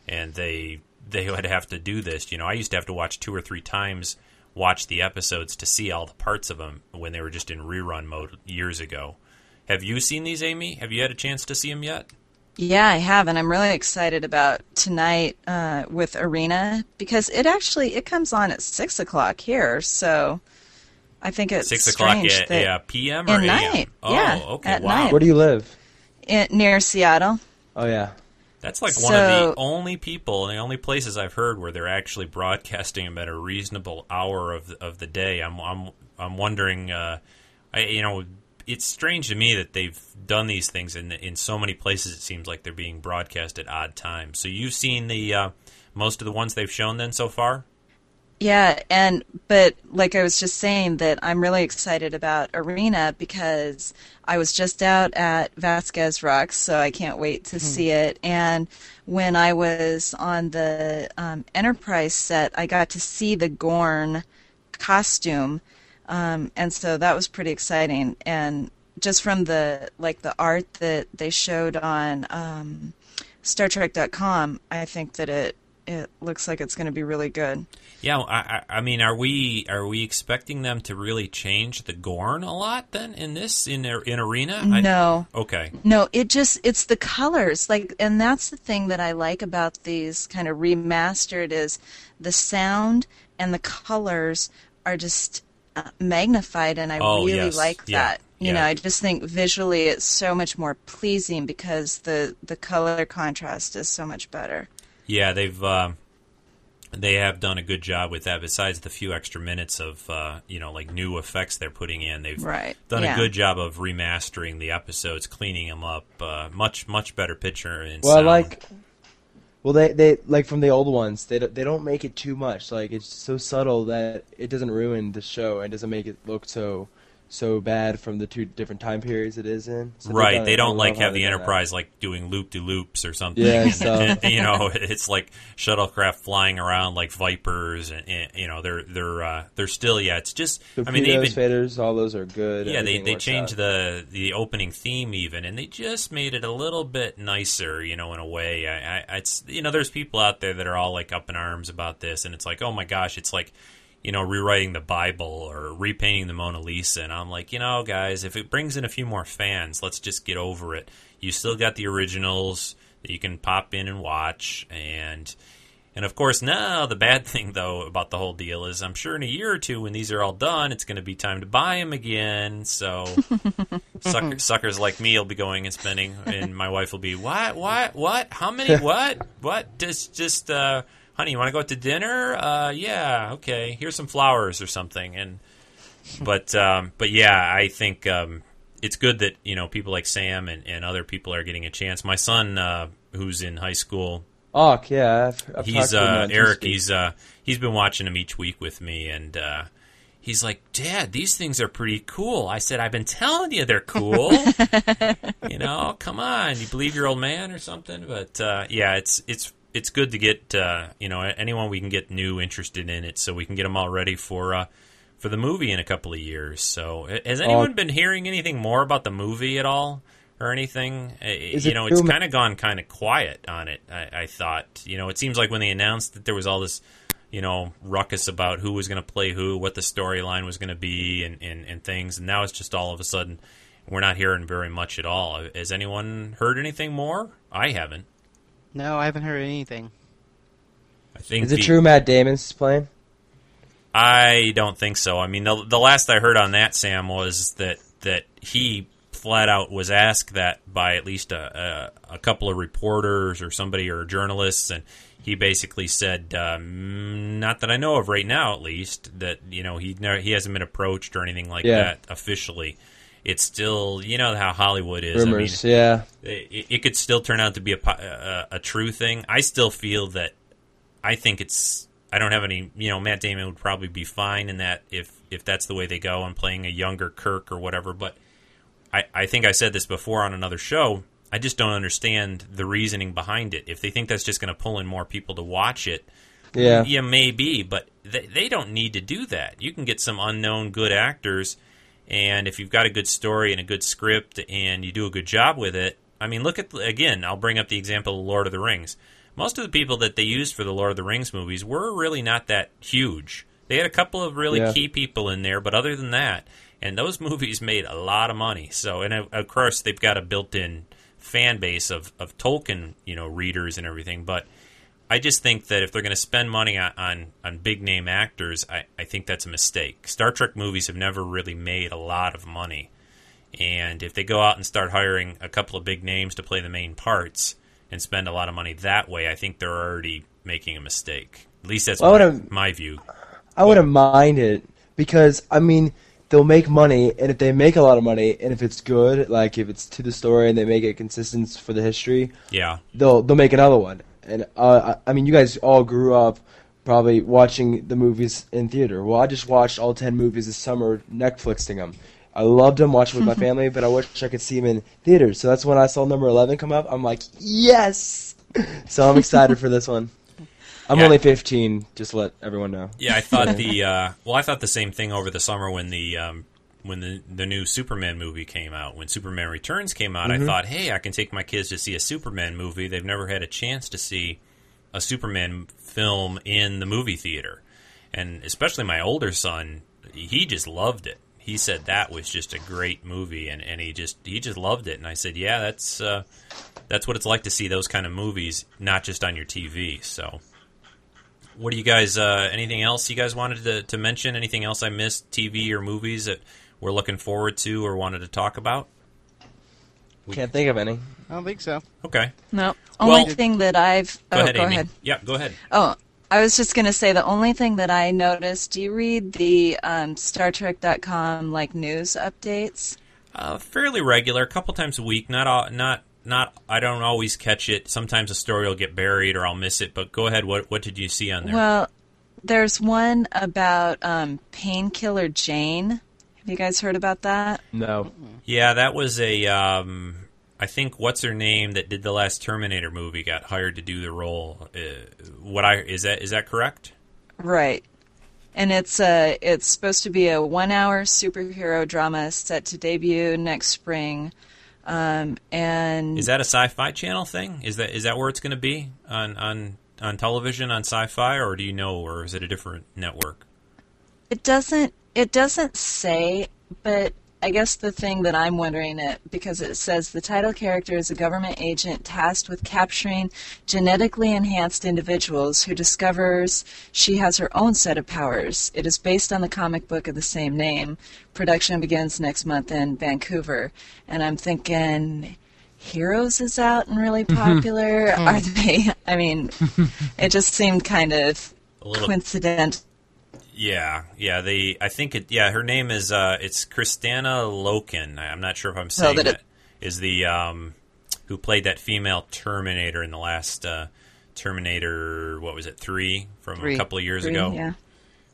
and they they would have to do this. You know, I used to have to watch two or three times watch the episodes to see all the parts of them when they were just in rerun mode years ago. Have you seen these, Amy? Have you had a chance to see them yet? Yeah, I have, and I'm really excited about tonight uh, with Arena because it actually it comes on at six o'clock here, so I think it's Six o'clock strange at that yeah, PM or at AM? night, Oh, yeah, okay, at wow. night. Where do you live? it, near Seattle. Oh yeah. That's like one of the only people, and the only places I've heard where they're actually broadcasting them at a reasonable hour of the, of the day. I'm I'm I'm wondering, uh, I you know, it's strange to me that they've done these things in in so many places. It seems like they're being broadcast at odd times. So you've seen the uh, most of the ones they've shown then so far. Yeah, and but like I was just saying that I'm really excited about Arena because I was just out at Vasquez Rocks, so I can't wait to see it. And when I was on the um, Enterprise set, I got to see the Gorn costume, um, and so that was pretty exciting. And just from the like the art that they showed on um, StarTrek.com, I think that it it looks like it's going to be really good. Yeah, I, I, I mean, are we are we expecting them to really change the Gorn a lot then in this in in Arena? I- No. okay. No, it just it's the colors. Like and that's the thing that I like about these kind of remastered is the sound and the colors are just uh, magnified and I Oh, really yes. like Yeah. that. You Yeah. know, I just think visually it's so much more pleasing because the the color contrast is so much better. Yeah, they've. Uh, they have done a good job with that. Besides the few extra minutes of uh, you know like new effects they're putting in, they've Right, done yeah. a good job of remastering the episodes, cleaning them up. Uh, much much better picture and Well, sound. like. Well, they they like from the old ones. They don't, they don't make it too much. Like it's so subtle that it doesn't ruin the show and doesn't make it look so so bad from the two different time periods it is in. So right. They don't like have the that. Enterprise like doing loop de loops or something. Yeah, And, so- and, you know, it's like shuttlecraft flying around like vipers, and, and, you know they're they're uh, they're still yeah. It's just I mean they even phasers, all those are good. yeah they they changed out. the the opening theme even, and they just made it a little bit nicer. You know, in a way, I, I it's you know there's people out there that are all like up in arms about this, and it's like oh my gosh, it's like you know, rewriting the Bible or repainting the Mona Lisa. And I'm like, you know, guys, if it brings in a few more fans, let's just get over it. You still got the originals that you can pop in and watch. And, and of course, now the bad thing, though, about the whole deal is I'm sure in a year or two, when these are all done, it's going to be time to buy them again. So sucker, suckers like me will be going and spending, and my wife will be, what, what, what? How many? What? What? Just, just, uh, honey, you want to go out to dinner? Uh, yeah, okay. Here's some flowers or something. And but um, but yeah, I think um, it's good that you know people like Sam and, and other people are getting a chance. My son, uh, who's in high school, oh yeah. I've, I've he's talked to him uh, Eric. He's uh, he's been watching them each week with me, and uh, he's like, "Dad, these things are pretty cool." I said, "I've been telling you they're cool." you know, come on, you believe your old man or something? But uh, yeah, it's it's it's good to get uh, you know anyone we can get new interested in it, so we can get them all ready for. Uh, for the movie in a couple of years, so has anyone been hearing anything more about the movie at all? or anything. Uh, you know, it's kind of gone kind of quiet on it. I, I thought. You know, it seems like when they announced that there was all this, you know, ruckus about who was going to play who, what the storyline was going to be, and, and and things, and now it's just all of a sudden we're not hearing very much at all. Has anyone heard anything more? I haven't. No, I haven't heard anything. I think Is it the- true Matt Damon's playing? I don't think so. I mean, the, the last I heard on that, Sam, was that that he flat out was asked that by at least a, a, a couple of reporters or somebody or journalists, and he basically said, um, "Not that I know of right now, at least that you know he never, he hasn't been approached or anything like Yeah. that officially." It's still, you know how Hollywood is. Rumors, I mean, yeah. it, it could still turn out to be a, a uh, a true thing. I still feel that I think it's. I don't have any. You know, Matt Damon would probably be fine in that if if that's the way they go and playing a younger Kirk or whatever. But I I think I said this before on another show. I just don't understand the reasoning behind it. If they think that's just going to pull in more people to watch it, Yeah. yeah, maybe, but they, they don't need to do that. You can get some unknown good actors, and if you've got a good story and a good script and you do a good job with it, I mean, look at again. I'll bring up the example of Lord of the Rings. Most of the people that they used for the Lord of the Rings movies were really not that huge. They had a couple of really Yeah. key people in there, but other than that, and those movies made a lot of money. So, and of- of course, they've got a built-in fan base of, of Tolkien, you know, readers and everything. But I just think that if they're going to spend money on, on, on big name actors, I, I think that's a mistake. Star Trek movies have never really made a lot of money. And if they go out and start hiring a couple of big names to play the main parts and spend a lot of money that way, I think they're already making a mistake. At least that's Well, my, my view. I wouldn't mind it because I mean they'll make money, and if they make a lot of money, and if it's good, like if it's to the story and they make it consistent for the history, Yeah. they'll they'll make another one. And uh, I I mean, you guys all grew up probably watching the movies in theater. Well, I just watched all ten movies this summer, Netflixing them. I loved them, watching with my family, but I wish I could see them in theaters. So that's when I saw number eleven come up. I'm like, yes! So I'm excited for this one. I'm Yeah. only 15, just to let everyone know. Yeah, I thought the uh, well, I thought the same thing over the summer when the um, when the the new Superman movie came out. When Superman Returns came out, Mm-hmm. I thought, hey, I can take my kids to see a Superman movie. They've never had a chance to see a Superman film in the movie theater, and especially my older son, he just loved it. He said that was just a great movie, and, and he just he just loved it. And I said, yeah, that's uh, that's what it's like to see those kind of movies, not just on your TV. So. What do you guys? Uh, anything else you guys wanted to, to mention? Anything else I missed? TV or movies that we're looking forward to or wanted to talk about? We Can't think of any. I don't think so. Okay, No. Well- Only thing that I've. go oh, ahead, go Amy. ahead. Yeah, go ahead. Oh, I was just going to say the only thing that I noticed. Do you read the um, StarTrek.com like news updates? Uh, fairly regular, a couple times a week. Not all, not not. I don't always catch it. Sometimes a story will get buried or I'll miss it. But go ahead. What what did you see on there? Well, there's one about um, Painkiller Jane. Have you guys heard about that? No. Yeah, that was a. Um, I think what's her name that did the last Terminator movie got hired to do the role. Uh, what I is that is that correct? Right. And it's a it's supposed to be a one hour superhero drama set to debut next spring. Um, and Is that a Sci-Fi Channel thing? Is that is that where it's going to be on on on television on Sci-Fi, or do you know, or is it a different network? It doesn't. It doesn't say, but I guess the thing that I'm wondering it because it says the title character is a government agent tasked with capturing genetically enhanced individuals who discovers she has her own set of powers. It is based on the comic book of the same name. Production begins next month in Vancouver, and I'm thinking. Heroes is out and really mm-hmm. popular. Are mm-hmm. they? I mean, it just seemed kind of A little coincidental. Yeah, yeah. They, I think it. Yeah, her name is. Uh, it's Kristanna Loken. I'm not sure if I'm saying that that. it- Is the um, who played that female Terminator in the last uh, Terminator? What was it? Three from Three. a couple of years Three, ago. Yeah.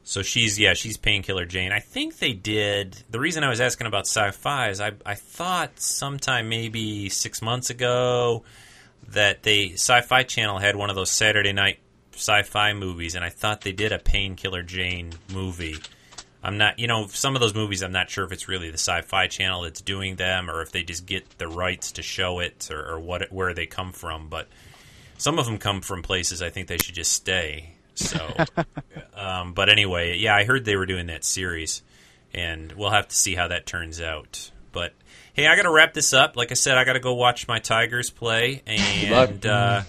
So she's yeah, she's Painkiller Jane. I think they did. The reason I was asking about sci-fi is I I thought sometime maybe six months ago that the Sci-Fi Channel had one of those Saturday night sci-fi movies, and I thought they did a Painkiller Jane movie. I'm not, you know, some of those movies. I'm not sure if it's really the Sci-Fi Channel that's doing them, or if they just get the rights to show it, or, or what where they come from. But some of them come from places I think they should just stay. So, um, but anyway, yeah, I heard they were doing that series, and we'll have to see how that turns out. But hey, I got to wrap this up. Like I said, I got to go watch my Tigers play, and uh,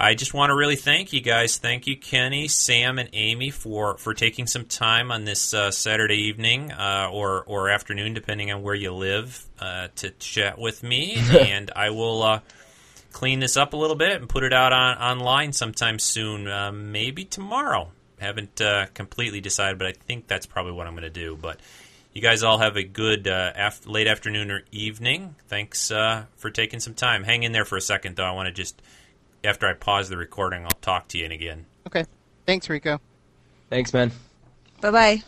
I just want to really thank you guys. Thank you, Kenny, Sam, and Amy for for taking some time on this uh, Saturday evening uh, or or afternoon, depending on where you live, uh, to chat with me, and I will. Uh, clean this up a little bit and put it out on online sometime soon, uh, maybe tomorrow. Haven't uh, completely decided, but I think that's probably what I'm going to do. But you guys all have a good uh, af- late afternoon or evening. Thanks uh, for taking some time. Hang in there for a second, though. I want to just, after I pause the recording, I'll talk to you again. Okay. Thanks, Rico. Thanks, man. Bye bye.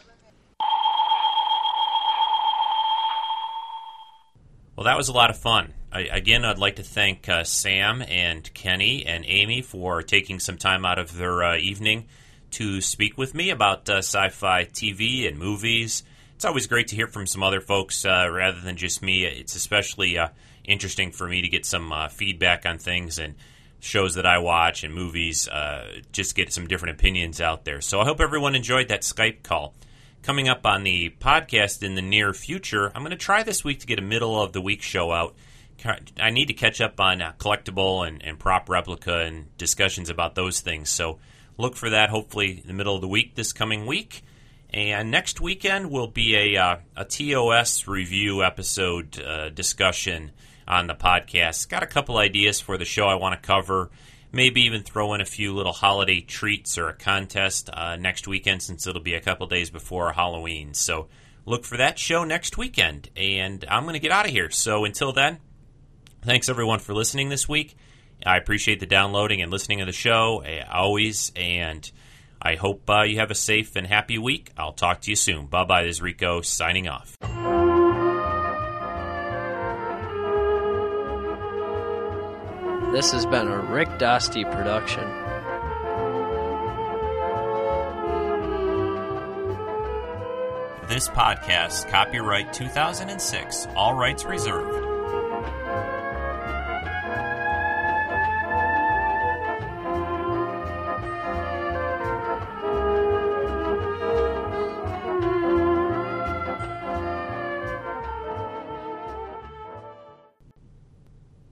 Well, that was a lot of fun. I, again, I'd like to thank uh, Sam and Kenny and Amy for taking some time out of their uh, evening to speak with me about uh, sci fi TV and movies. It's always great to hear from some other folks uh, rather than just me. It's especially uh, interesting for me to get some uh, feedback on things and shows that I watch and movies, uh, just get some different opinions out there. So I hope everyone enjoyed that Skype call coming up on the podcast in the near future. I'm going to try this week to get a middle of the week show out. I need to catch up on uh, collectible and, and prop replica and discussions about those things. So look for that hopefully in the middle of the week this coming week. And next weekend will be a, uh, a TOS review episode uh, discussion on the podcast. Got a couple ideas for the show I want to cover. Maybe even throw in a few little holiday treats or a contest uh, next weekend since it'll be a couple days before Halloween. So look for that show next weekend. And I'm going to get out of here. So until then, thanks everyone for listening this week. I appreciate the downloading and listening of the show uh, always. And I hope uh, you have a safe and happy week. I'll talk to you soon. Bye bye. This is Rico signing off. This has been a Rick Dosty production. This podcast, copyright 2006, all rights reserved.